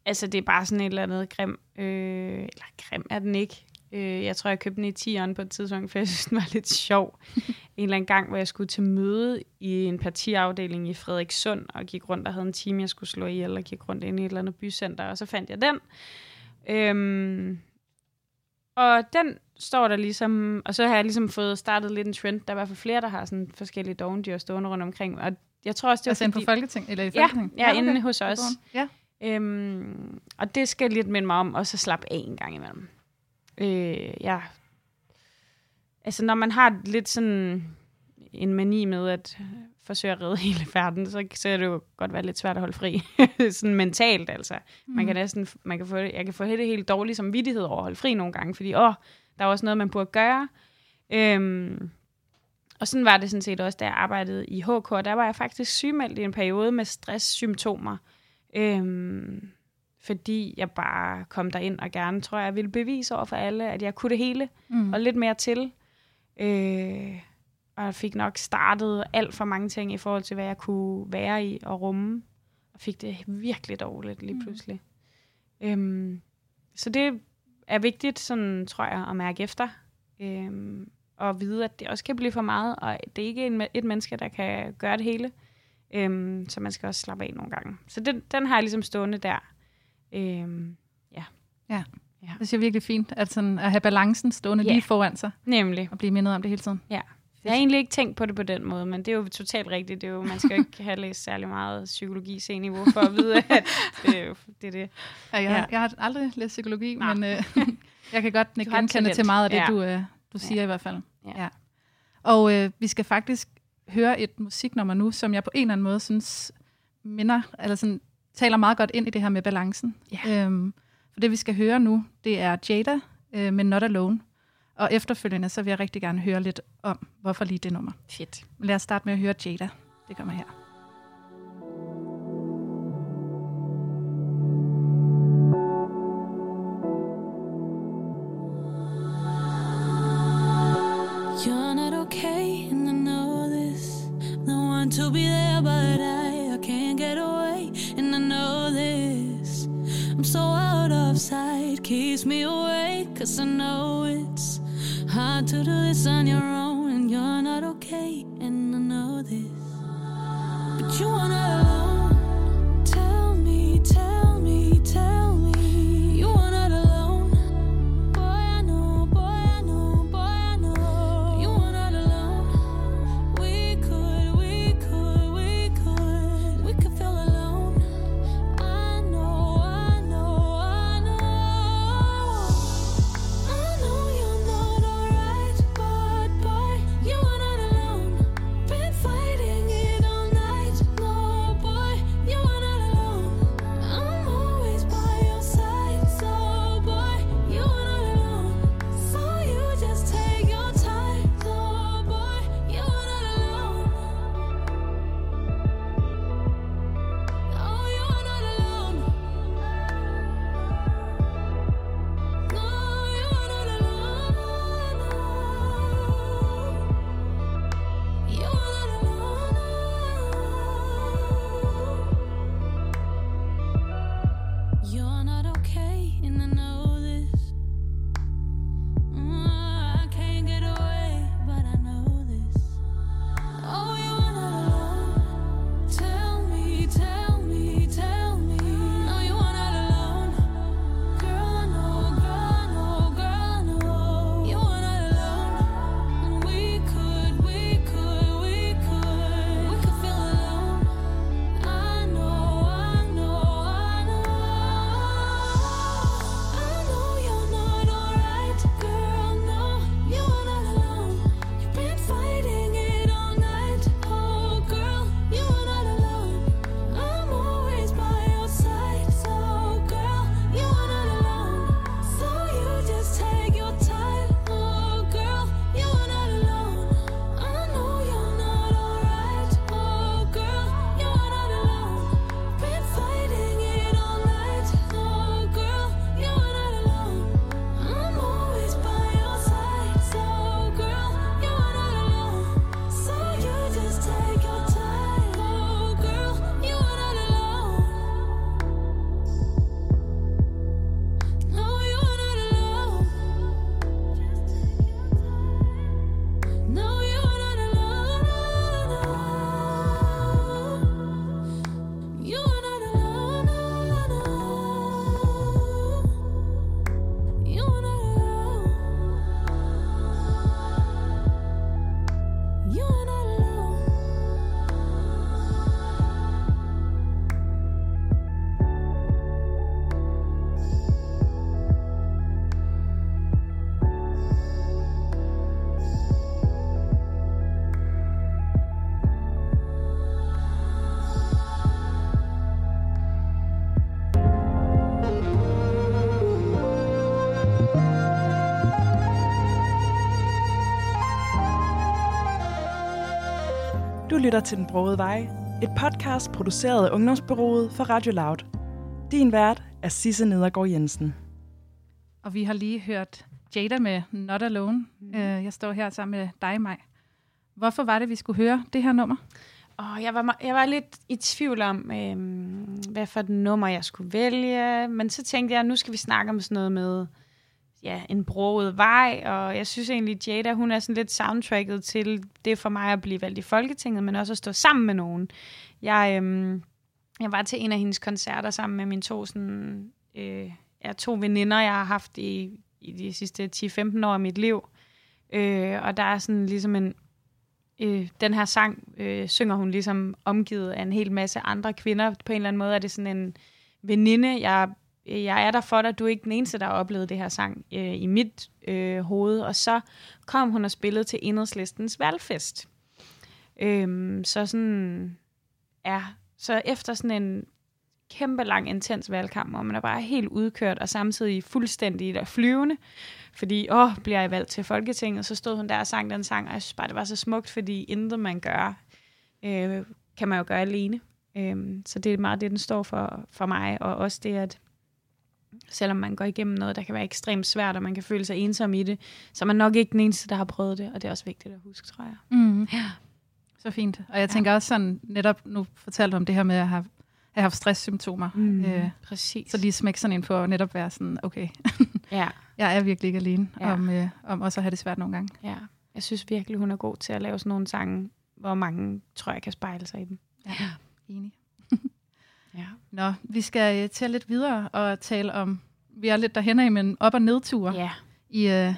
Altså, det er bare sådan et eller andet grim. Øh, eller grim er den ikke. Øh, jeg tror, jeg købte den i 10'eren på et tidspunkt, for jeg synes, den var lidt sjov. en eller anden gang, hvor jeg skulle til møde i en partiafdeling i Frederikssund, og gik rundt og havde en time, jeg skulle slå ihjel, og gik rundt ind i et eller andet bycenter, og så fandt jeg den. Øhm, og den står der ligesom, og så har jeg ligesom fået startet lidt en trend. Der er i hvert fald flere, der har sådan forskellige dovendyr stående rundt omkring. Og jeg tror også, det var
Altså, inde på
fordi...
Folketing, eller i
Ja,
Folketing?
ja, inde hos os.
Ja.
Øhm, og det skal lidt minde mig om, og så slappe af en gang imellem. Øh, ja. Altså, når man har lidt sådan en mani med at forsøge at redde hele verden, så, så kan det jo godt være lidt svært at holde fri. sådan mentalt, altså. Man kan næsten, man kan få, jeg kan få det helt dårligt som vidtighed over at holde fri nogle gange, fordi åh, der er også noget, man burde gøre. Øhm, og sådan var det sådan set også, da jeg arbejdede i HK. Der var jeg faktisk sygemeldt i en periode med stresssymptomer. Øhm, fordi jeg bare kom derind og gerne, tror jeg, ville bevise over for alle, at jeg kunne det hele,
Mm.
og lidt mere til. Øh, og jeg fik nok startet alt for mange ting i forhold til, hvad jeg kunne være i og rumme. Og fik det virkelig dårligt lige
Mm.
pludselig. Øhm, så det er vigtigt, sådan, tror jeg, at mærke efter. Øhm, og vide, at det også kan blive for meget, og det er ikke en, et menneske, der kan gøre det hele. Øhm, så man skal også slappe af nogle gange. Så den, den har jeg ligesom stående der. Øhm,
Det synes jeg er virkelig fint, at, sådan, at have balancen stående
Ja.
lige foran sig,
nemlig.
og blive mindet om det hele tiden.
Jeg har egentlig ikke tænkt på det på den måde, men det er jo totalt rigtigt. Det er jo, man skal jo ikke have læst særlig meget psykologi C-niveau for at vide, at det er jo, det, er det.
Ja, jeg,
Ja.
ja. jeg har aldrig læst psykologi,
Nej.
men øh, jeg kan godt
har
genkende til meget af det,
Ja.
du, øh, du siger
Ja.
i hvert fald.
Ja.
Ja. Og øh, vi skal faktisk høre et musiknummer nu, som jeg på en eller anden måde synes minder, eller sådan, taler meget godt ind i det her med balancen.
Ja.
Øhm, for det, vi skal høre nu, det er Jada øh, med Not Alone. Og efterfølgende, så vil jeg rigtig gerne høre lidt om, hvorfor lige det nummer.
Fedt.
Lad os starte med at høre Jada. Det kommer her.
I'm so out of sight, keeps me awake, cause I know it's hard to do this on your own, and you're not okay. and I know this. But you are
lytter til Den Brogede Vej, et podcast produceret af Ungdomsbyrået for Radio Loud. Din vært er Sisse Nedergaard Jensen.
Og vi har lige hørt Jada med Not Alone. Mm. Jeg står her sammen med dig, Maj. Hvorfor var det, vi skulle høre det her nummer?
Og jeg var, jeg var lidt i tvivl om, øhm, hvad for et nummer jeg skulle vælge. Men så tænkte jeg, nu skal vi snakke om sådan noget med ja, en broet vej. Og jeg synes egentlig, Jada, hun er sådan lidt soundtracket til det for mig at blive valgt i Folketinget, men også at stå sammen med nogen. Jeg, øhm, jeg var til en af hendes koncerter sammen med mine to, sådan, øh, ja, to veninder, jeg har haft i, i de sidste 10-15 år af mit liv. Øh, og der er sådan ligesom en øh, den her sang øh, synger hun ligesom omgivet af en hel masse andre kvinder. På en eller anden måde er det sådan en veninde, jeg, Øh, jeg er der for dig, du er ikke den eneste, der har oplevet det her sang øh, i mit øh, hoved. Og så kom hun og spillede til Enhedslistens valgfest. Øh, så sådan, ja, så efter sådan en kæmpe lang, intens valgkamp, hvor man er bare helt udkørt og samtidig fuldstændig der flyvende, fordi, åh, bliver jeg valgt til Folketinget, så stod hun der og sang den sang, og jeg synes bare, det var så smukt, fordi intet man gør, øh, kan man jo gøre alene. Øh, så det er meget det, den står for, for mig, og også det, at selvom man går igennem noget, der kan være ekstremt svært, og man kan føle sig ensom i det, så er man nok ikke den eneste, der har prøvet det, og det er også vigtigt at huske, tror jeg.
Mm.
Ja.
Så fint. Og jeg tænker også sådan, netop nu fortalte om det her med at have, have haft stresssymptomer.
Mm,
Øh,
præcis.
så lige smække sådan ind på at netop være sådan, okay,
Ja,
jeg er virkelig ikke alene
Ja.
om, øh, om også at have det svært nogle gange.
ja. Jeg synes virkelig, hun er god til at lave sådan nogle sange, hvor mange, tror jeg, kan spejle sig i dem.
Ja, enig. Nå, vi skal tale lidt videre og tale om, vi er lidt derhen af, men op- og nedture
Ja.
i, uh,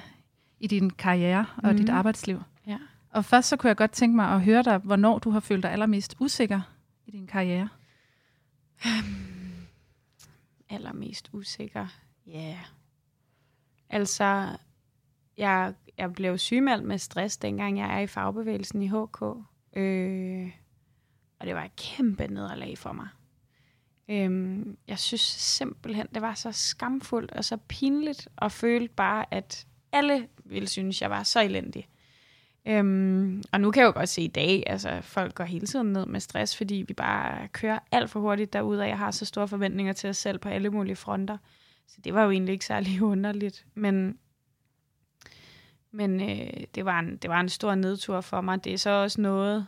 i din karriere og
Mhm.
dit arbejdsliv.
Ja.
Og først så kunne jeg godt tænke mig at høre dig, hvornår du har følt dig allermest usikker i din karriere.
Allermest usikker. Ja. Yeah. Altså, jeg, jeg blev sygemeldt med stress, dengang jeg er i fagbevægelsen i HK. Øh, og det var et kæmpe nederlag for mig. Øhm, jeg synes simpelthen, det var så skamfuldt og så pinligt, og følte bare, at alle ville synes, jeg var så elendig. Øhm, og nu kan jeg jo godt se i dag, altså folk går hele tiden ned med stress, fordi vi bare kører alt for hurtigt derude, og jeg har så store forventninger til os selv på alle mulige fronter. Så det var jo egentlig ikke særlig underligt. Men, men øh, det, var en, det var en stor nedtur for mig. Det er så også noget,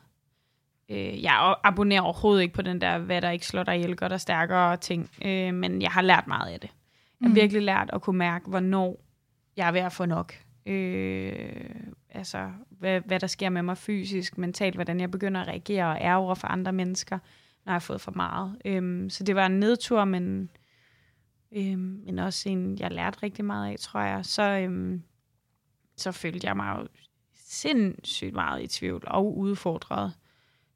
øh, jeg abonnerer overhovedet ikke på den der, hvad der ikke slår dig ihjel, gør dig stærkere ting. Øh, men jeg har lært meget af det. Jeg har
Mm.
virkelig lært at kunne mærke, hvornår jeg er ved at få nok. Øh, altså, hvad, hvad der sker med mig fysisk, mentalt, hvordan jeg begynder at reagere og er over for andre mennesker, når jeg har fået for meget. Øhm, så det var en nedtur, men, øhm, men også en, jeg lærte rigtig meget af, tror jeg. Så, øhm, så følte jeg mig jo sindssygt meget i tvivl og udfordret,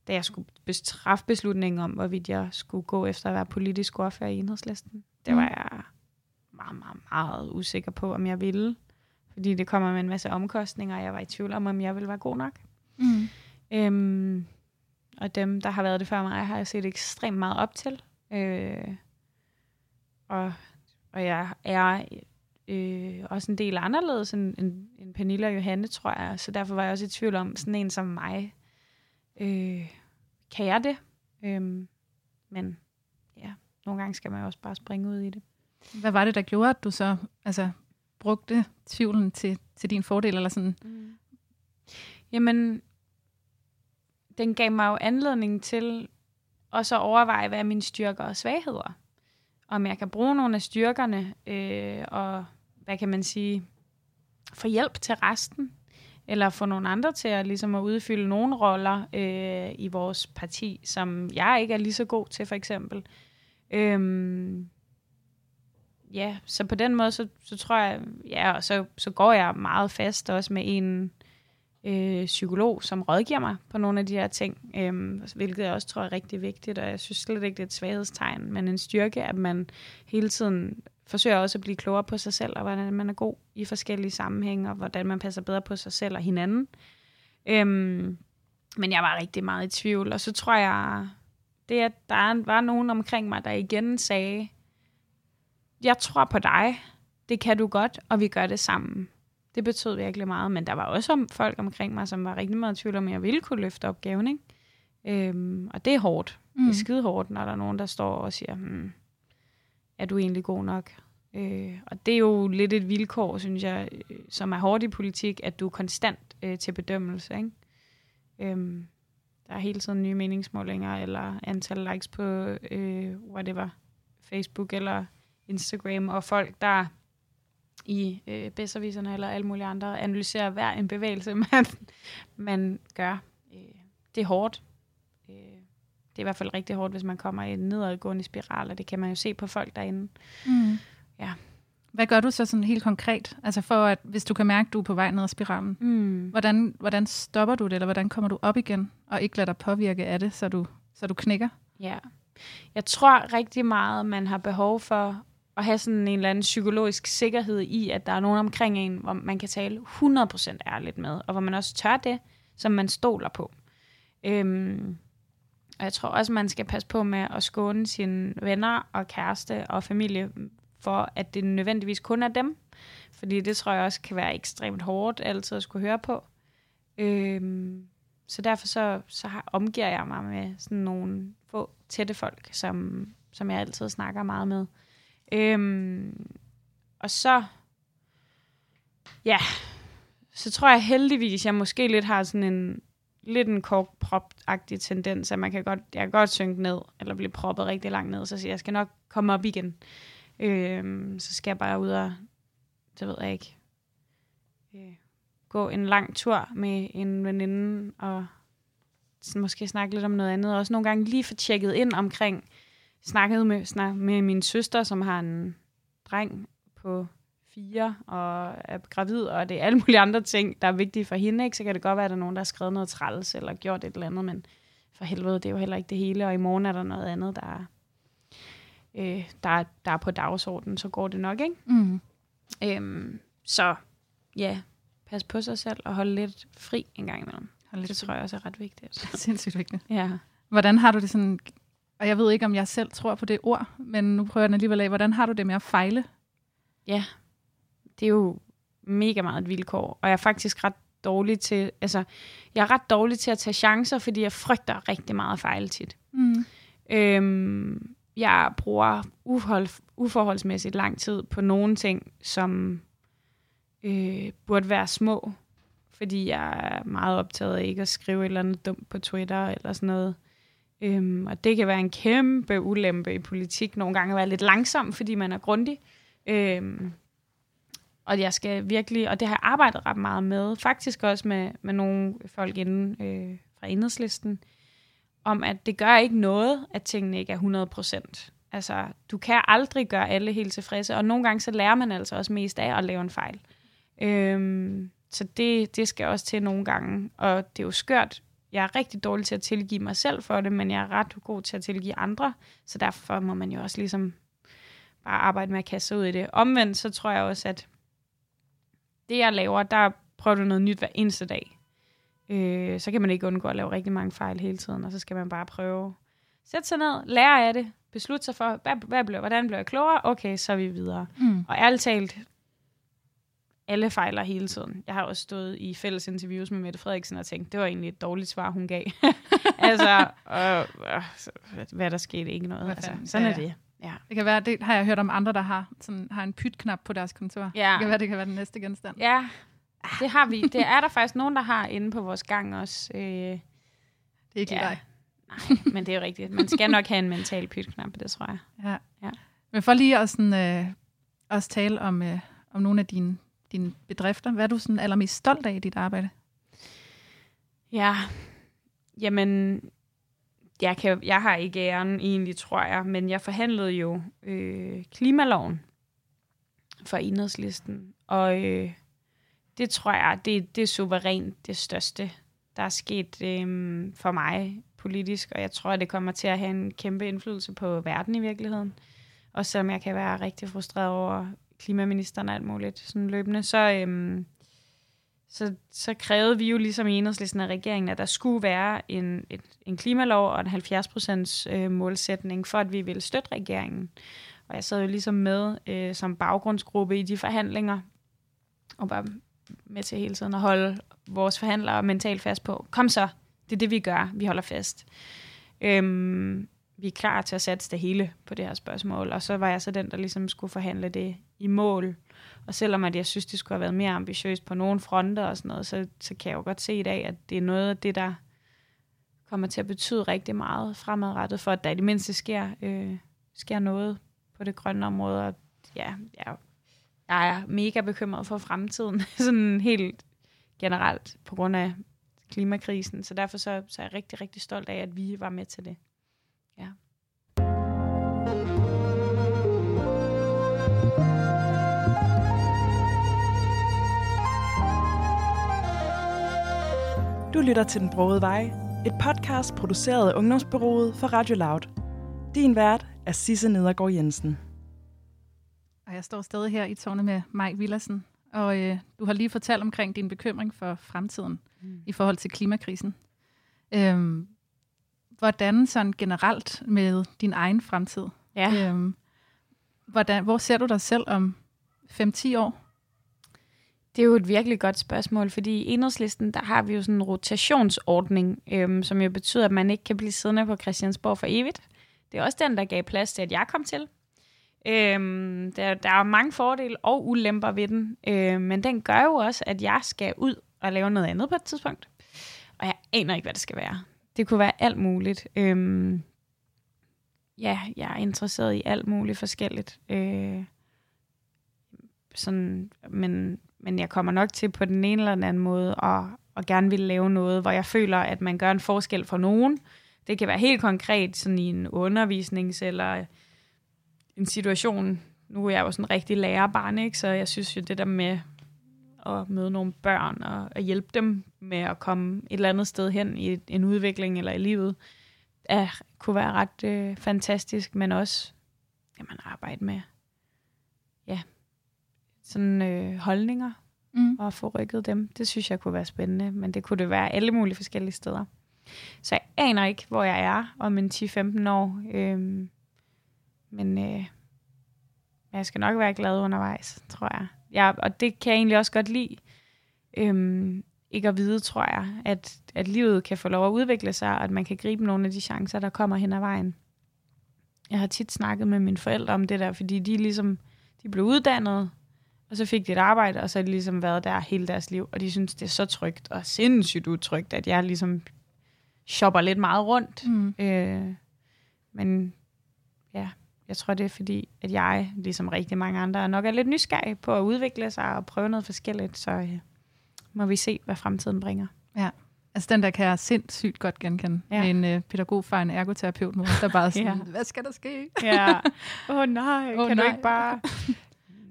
da jeg skulle træffe beslutningen om, hvorvidt jeg skulle gå efter at være politisk ordfører i enhedslisten. Det var
Mm.
jeg meget, meget, meget usikker på, om jeg ville. Fordi det kommer med en masse omkostninger, og jeg var i tvivl om, om jeg ville være god nok.
Mm.
Øhm, og dem, der har været det før mig, har jeg set ekstremt meget op til. Øh, og, og jeg er øh, også en del anderledes end, end, end Pernille og Johanne, tror jeg. Så derfor var jeg også i tvivl om, sådan en som mig, øh, kan jeg det? Øhm, men ja, nogle gange skal man jo også bare springe ud i det.
Hvad var det, der gjorde, at du så altså, brugte tvivlen til, til din fordel? Eller sådan?
Mm. Jamen, den gav mig jo anledning til også at overveje, hvad er mine styrker og svagheder. Om jeg kan bruge nogle af styrkerne, øh, og hvad kan man sige, få hjælp til resten, eller få nogle andre til at, ligesom at udfylde nogle roller øh, i vores parti, som jeg ikke er lige så god til, for eksempel. Øhm, ja, så på den måde, så, så tror jeg, ja, og så, så går jeg meget fast også med en øh, psykolog, som rådgiver mig på nogle af de her ting, øh, hvilket jeg også tror er rigtig vigtigt, og jeg synes slet ikke, det er et svaghedstegn, men en styrke, at man hele tiden forsøger også at blive klogere på sig selv, og hvordan man er god i forskellige sammenhænge, og hvordan man passer bedre på sig selv og hinanden. Øhm, men jeg var rigtig meget i tvivl, og så tror jeg, det at der var nogen omkring mig, der igen sagde, jeg tror på dig, det kan du godt, og vi gør det sammen. Det betød virkelig meget, men der var også folk omkring mig, som var rigtig meget i tvivl om, at jeg ville kunne løfte opgaven. Ikke? Øhm, og det er hårdt. Mm. Det er skide hårdt, når der er nogen, der står og siger, hmm, er du egentlig god nok? Øh, og det er jo lidt et vilkår, synes jeg, øh, som er hårdt i politik, at du er konstant øh, til bedømmelse. Ikke? Øhm, der er hele tiden nye meningsmålinger, eller antal likes på øh, whatever, Facebook eller Instagram, og folk, der i øh, bedserviserne eller alle mulige andre analyserer hver en bevægelse, man, man gør. Øh, det er hårdt. Øh, det er i hvert fald rigtig hårdt, hvis man kommer i en nedadgående spiral, og det kan man jo se på folk derinde.
Mm.
Ja.
Hvad gør du så sådan helt konkret? Altså for at, hvis du kan mærke, at du er på vej ned ad spiralen,
Mm.
hvordan, hvordan stopper du det, eller hvordan kommer du op igen, og ikke lader dig påvirke af det, så du, så du knækker?
Ja. Jeg tror rigtig meget, man har behov for at have sådan en eller anden psykologisk sikkerhed i, at der er nogen omkring en, hvor man kan tale 100% ærligt med, og hvor man også tør det, som man stoler på. Øhm, og jeg tror også, man skal passe på med at skåne sine venner og kæreste og familie for, at det nødvendigvis kun er dem. Fordi det tror jeg også kan være ekstremt hårdt altid at skulle høre på. Øhm, så derfor så, så har, omgiver jeg mig med sådan nogle få tætte folk, som, som jeg altid snakker meget med. Øhm, og så, ja, så tror jeg heldigvis, jeg måske lidt har sådan en, lidt en korkprop-agtig tendens, at man kan godt, jeg kan godt synke ned, eller blive proppet rigtig langt ned, så siger jeg, jeg skal nok komme op igen. Øhm, så skal jeg bare ud og, det ved jeg ikke, øh, gå en lang tur med en veninde og sådan måske snakke lidt om noget andet. Også nogle gange lige få tjekket ind omkring, snakket med, snak, med min søster, som har en dreng på fire og er gravid, og det er alle mulige andre ting, der er vigtige for hende. Ikke? Så kan det godt være, at der er nogen, der har skrevet noget træls eller gjort et eller andet, men for helvede, det er jo heller ikke det hele, og i morgen er der noget andet, der er, øh, der, er, der er på dagsordenen, så går det nok, ikke?
Mm.
Øhm, så ja, pas på sig selv og holde lidt fri en gang imellem.
Hold lidt
Det tror jeg også er ret vigtigt.
Sindssygt vigtigt.
Ja.
Hvordan har du det sådan, og jeg ved ikke, om jeg selv tror på det ord, men nu prøver jeg alligevel af, hvordan har du det med at fejle?
Ja, det er jo mega meget et vilkår, og jeg er faktisk ret dårlig til, altså, jeg er ret dårlig til at tage chancer, fordi jeg frygter rigtig meget at fejle tit.
Mm.
Øhm, jeg bruger uhold, uforholdsmæssigt lang tid på nogle ting, som øh, burde være små, fordi jeg er meget optaget af ikke at skrive et eller andet dumt på Twitter eller sådan noget. Øhm, og det kan være en kæmpe ulempe i politik nogle gange at være lidt langsom, fordi man er grundig. Øhm, og jeg skal virkelig, og det har jeg arbejdet ret meget med, faktisk også med, med nogle folk inden øh, fra enhedslisten, om at det gør ikke noget, at tingene ikke er 100%. Altså, du kan aldrig gøre alle helt tilfredse, og nogle gange så lærer man altså også mest af at lave en fejl. Øhm, så det, det skal også til nogle gange, og det er jo skørt. Jeg er rigtig dårlig til at tilgive mig selv for det, men jeg er ret god til at tilgive andre, så derfor må man jo også ligesom bare arbejde med at kaste ud i det. Omvendt så tror jeg også, at det jeg laver, der prøver du noget nyt hver eneste dag. Øh, så kan man ikke undgå at lave rigtig mange fejl hele tiden, og så skal man bare prøve sætte sig ned, lære af det, beslutte sig for, hvad, hvad bliver, hvordan bliver jeg klogere? Okay, så er vi videre.
Mm.
Og ærligt talt, alle fejler hele tiden. Jeg har også stået i fælles interviews med Mette Frederiksen og tænkt, det var egentlig et dårligt svar, hun gav. altså, øh, øh, hvad der skete, ikke noget. Altså, sådan
Ja,
er det. Ja.
Det kan være, det har jeg hørt om andre, der har, sådan, har en pytknap på deres kontor.
Ja.
Det kan være, det kan være den næste genstand.
ja, det har vi. Det er der faktisk nogen, der har inde på vores gang også. Øh,
Det er ikke
ja.
dig.
nej, men det er jo rigtigt. Man skal nok have en mental pytknap, det tror jeg.
Ja.
Ja.
Men for lige at sådan, øh, også tale om, øh, om nogle af dine, dine bedrifter, hvad er du sådan allermest stolt af i dit arbejde?
Ja, jamen, jeg, kan, jeg har ikke æren egentlig, tror jeg, men jeg forhandlede jo øh, klimaloven for enhedslisten, og øh, det tror jeg, det, det er suverænt det største, der er sket øh, for mig politisk, og jeg tror, det kommer til at have en kæmpe indflydelse på verden i virkeligheden. Og selvom jeg kan være rigtig frustreret over klimaministeren og alt muligt sådan løbende, så, øhm, så, så krævede vi jo ligesom i enhedslisten af regeringen, at der skulle være en, et, en klimalov og en 70% øh, målsætning, for at vi ville støtte regeringen. Og jeg sad jo ligesom med øh, som baggrundsgruppe i de forhandlinger, og var med til hele tiden at holde vores forhandlere mentalt fast på, kom så, det er det, vi gør, vi holder fast. Øhm, vi er klar til at sætte det hele på det her spørgsmål, og så var jeg så den, der ligesom skulle forhandle det i mål. Og selvom at jeg synes, det skulle have været mere ambitiøst på nogle fronter og sådan noget, så, så kan jeg jo godt se i dag, at det er noget af det, der kommer til at betyde rigtig meget fremadrettet, for at der i det mindste sker, øh, sker noget på det grønne område. Og ja, jeg, jeg er mega bekymret for fremtiden, sådan helt generelt på grund af klimakrisen. Så derfor så, så er jeg rigtig, rigtig stolt af, at vi var med til det. Ja.
Du lytter til Den Brogede Vej, et podcast produceret af Ungdomsbyrået for Radio Loud. Din vært er Sisse Nedergaard Jensen.
Og jeg står stadig her i tårnet med Maj Villersen, og øh, du har lige fortalt omkring din bekymring for fremtiden mm. i forhold til klimakrisen. Øhm, hvordan sådan generelt med din egen fremtid?
Ja.
Øhm, hvordan, hvor ser du dig selv om 5-10 år?
Det er jo et virkelig godt spørgsmål, fordi i enhedslisten, der har vi jo sådan en rotationsordning, øhm, som jo betyder, at man ikke kan blive siddende på Christiansborg for evigt. Det er også den, der gav plads til, at jeg kom til. Øhm, der, der er mange fordele og ulemper ved den, øhm, men den gør jo også, at jeg skal ud og lave noget andet på et tidspunkt. Og jeg aner ikke, hvad det skal være. Det kunne være alt muligt. Øhm, ja, jeg er interesseret i alt muligt forskelligt. Øh, sådan, men men jeg kommer nok til på den ene eller den anden måde at, at gerne vil lave noget, hvor jeg føler, at man gør en forskel for nogen. Det kan være helt konkret sådan i en undervisnings- eller en situation. Nu er jeg jo sådan en rigtig lærerbarn, ikke? så jeg synes jo det der med at møde nogle børn og at hjælpe dem med at komme et eller andet sted hen i en udvikling eller i livet, er, kunne være ret øh, fantastisk, men også det, man arbejder med ja, sådan øh, holdninger
Mm.
og få rykket dem. Det synes jeg kunne være spændende, men det kunne det være alle mulige forskellige steder. Så jeg aner ikke, hvor jeg er om en 10-15 år, øhm, men øh, jeg skal nok være glad undervejs, tror jeg. Ja, og det kan jeg egentlig også godt lide. Øhm, ikke at vide, tror jeg, at, at livet kan få lov at udvikle sig, og at man kan gribe nogle af de chancer, der kommer hen ad vejen. Jeg har tit snakket med mine forældre om det der, fordi de ligesom, de blev uddannet, og så fik de et arbejde, og så har de ligesom været der hele deres liv, og de synes, det er så trygt og sindssygt utrygt, at jeg ligesom shopper lidt meget rundt.
Mm.
Øh, men ja, jeg tror, det er fordi, at jeg, ligesom rigtig mange andre, nok er lidt nysgerrig på at udvikle sig og prøve noget forskelligt, så øh, må vi se, hvad fremtiden bringer.
Altså den der kan jeg sindssygt godt genkende.
Ja.
Ja. En øh, pædagog fra en ergoterapeut mor, der bare sådan,
Ja.
ja. hvad skal der ske?
Ja. Åh oh, nej,
Åh,
kan du
nej.
ikke bare...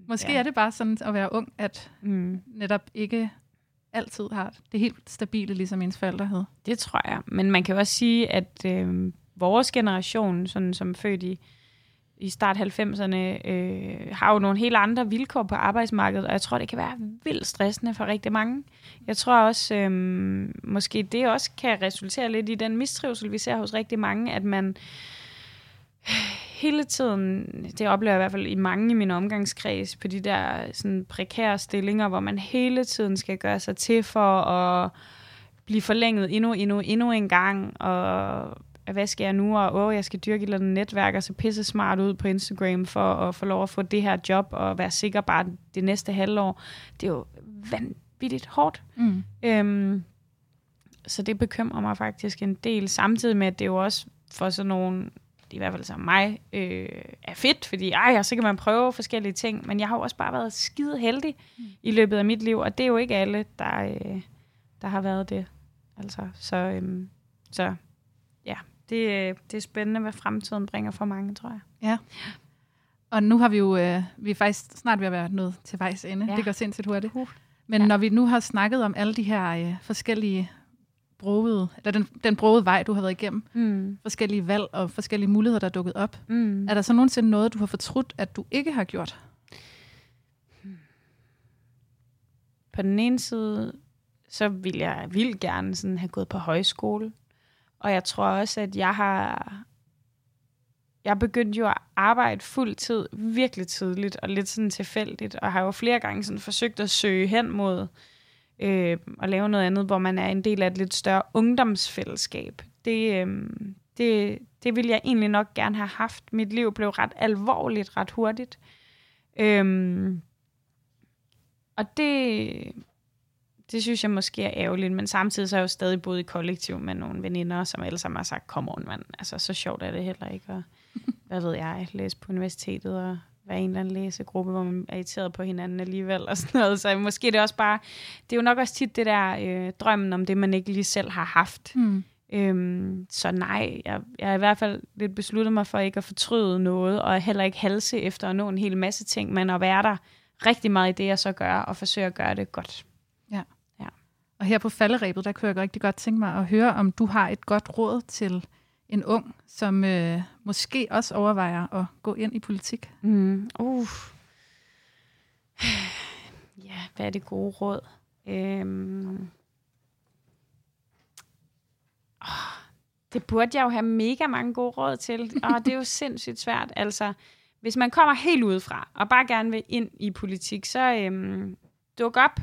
Måske
Ja.
er det bare sådan at være ung, at
Mm.
netop ikke altid har det helt stabile, ligesom ens forældre havde.
Det tror jeg. Men man kan jo også sige, at øh, vores generation, sådan som født i, i start 90'erne, øh, har jo nogle helt andre vilkår på arbejdsmarkedet, og jeg tror, det kan være vildt stressende for rigtig mange. Jeg tror også, øh, måske det også kan resultere lidt i den mistrivsel, vi ser hos rigtig mange, at man hele tiden, det oplever jeg i hvert fald i mange i min omgangskreds, på de der sådan prekære stillinger, hvor man hele tiden skal gøre sig til for at blive forlænget endnu, endnu, endnu en gang, og hvad skal jeg nu, og åh, jeg skal dyrke et eller andet netværk, og så pisse smart ud på Instagram for at få lov at få det her job, og være sikker bare det næste halvår. Det er jo vanvittigt hårdt.
Mm.
Øhm, så det bekymrer mig faktisk en del, samtidig med, at det jo også for sådan nogle, i hvert fald som mig, øh, er fedt, fordi ej, så kan man prøve forskellige ting, men jeg har jo også bare været skide heldig mm. i løbet af mit liv, og det er jo ikke alle, der, øh, der har været det. Altså, så, øhm, så ja, det, øh, det er spændende, hvad fremtiden bringer for mange, tror jeg.
Og nu har vi jo, øh, vi er faktisk snart ved at være nået til vejs ende.
Ja.
Ja. Det går sindssygt hurtigt.
Uh.
Men
Ja.
ja. når vi nu har snakket om alle de her øh, forskellige broede, eller den, den broede vej, du har været igennem,
Mm.
forskellige valg og forskellige muligheder, der er dukket op,
Mm.
er der så nogensinde noget, du har fortrudt, at du ikke har gjort?
på den ene side, så vil jeg vildt gerne sådan have gået på højskole. Og jeg tror også, at jeg har... Jeg begyndte jo at arbejde fuld tid virkelig tidligt og lidt sådan tilfældigt, og har jo flere gange sådan forsøgt at søge hen mod øh, at lave noget andet, hvor man er en del af et lidt større ungdomsfællesskab. Det, øh, det, det ville jeg egentlig nok gerne have haft. Mit liv blev ret alvorligt ret hurtigt. Øhm, og det, det synes jeg måske er ærgerligt, men samtidig så har jeg jo stadig boet i kollektiv med nogle veninder, som alle sammen har sagt, kom on, mand. Altså, så sjovt er det heller ikke. Og, hvad ved jeg, læse på universitetet og være en eller anden læsegruppe, hvor man er irriteret på hinanden alligevel og sådan noget. Så måske det er også bare, det er jo nok også tit det der øh, drømmen om det, man ikke lige selv har haft.
Hmm.
Øhm, så nej, jeg, jeg har i hvert fald lidt besluttet mig for ikke at fortryde noget, og heller ikke halse efter at nå en hel masse ting, men at være der rigtig meget i det, jeg så gør, og forsøge at gøre det godt.
Og her på falderæbet, der kunne jeg rigtig godt tænke mig at høre, om du har et godt råd til en ung, som øh, måske også overvejer at gå ind i politik.
Mm. Uh. Ja, hvad er det gode råd? Øhm. Oh, det burde jeg jo have mega mange gode råd til. Og det er jo sindssygt svært. Altså, hvis man kommer helt udefra og bare gerne vil ind i politik, så øhm, duk op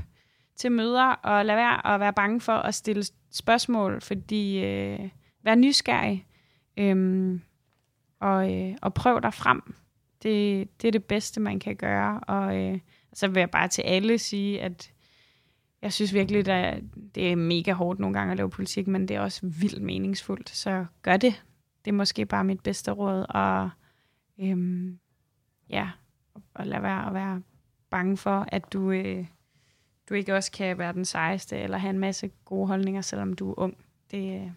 til møder og lad være at være bange for at stille spørgsmål, fordi øh, vær nysgerrig øhm, og, øh, og prøv dig frem. Det, det er det bedste, man kan gøre. Og øh, så vil jeg bare til alle sige, at jeg synes virkelig, at det er mega hårdt nogle gange at lave politik, men det er også vildt meningsfuldt. Så gør det. Det er måske bare mit bedste råd. Og øhm, ja, og lad være at være bange for, at du, øh, du ikke også kan være den sejeste, eller have en masse gode holdninger, selvom du er ung. Det, øh,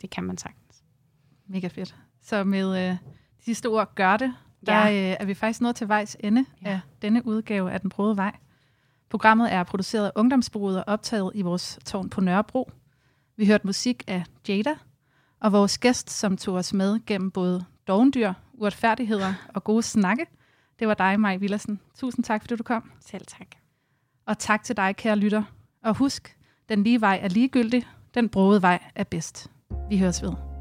det kan man sagtens.
Mega fedt. Så med øh, de sidste ord, gør det, der
Ja.
øh, er vi faktisk nået til vejs ende Ja. af denne udgave af Den Brode Vej. Programmet er produceret af Ungdomsbureauet og optaget i vores tårn på Nørrebro. Vi hørte musik af Jada, og vores gæst, som tog os med gennem både dovendyr, uretfærdigheder og gode snakke, det var dig, Maj Villersen. Tusind tak, fordi du kom.
Selv tak.
Og tak til dig, kære lytter. Og husk, den lige vej er ligegyldig, den brode vej er bedst. Vi høres ved.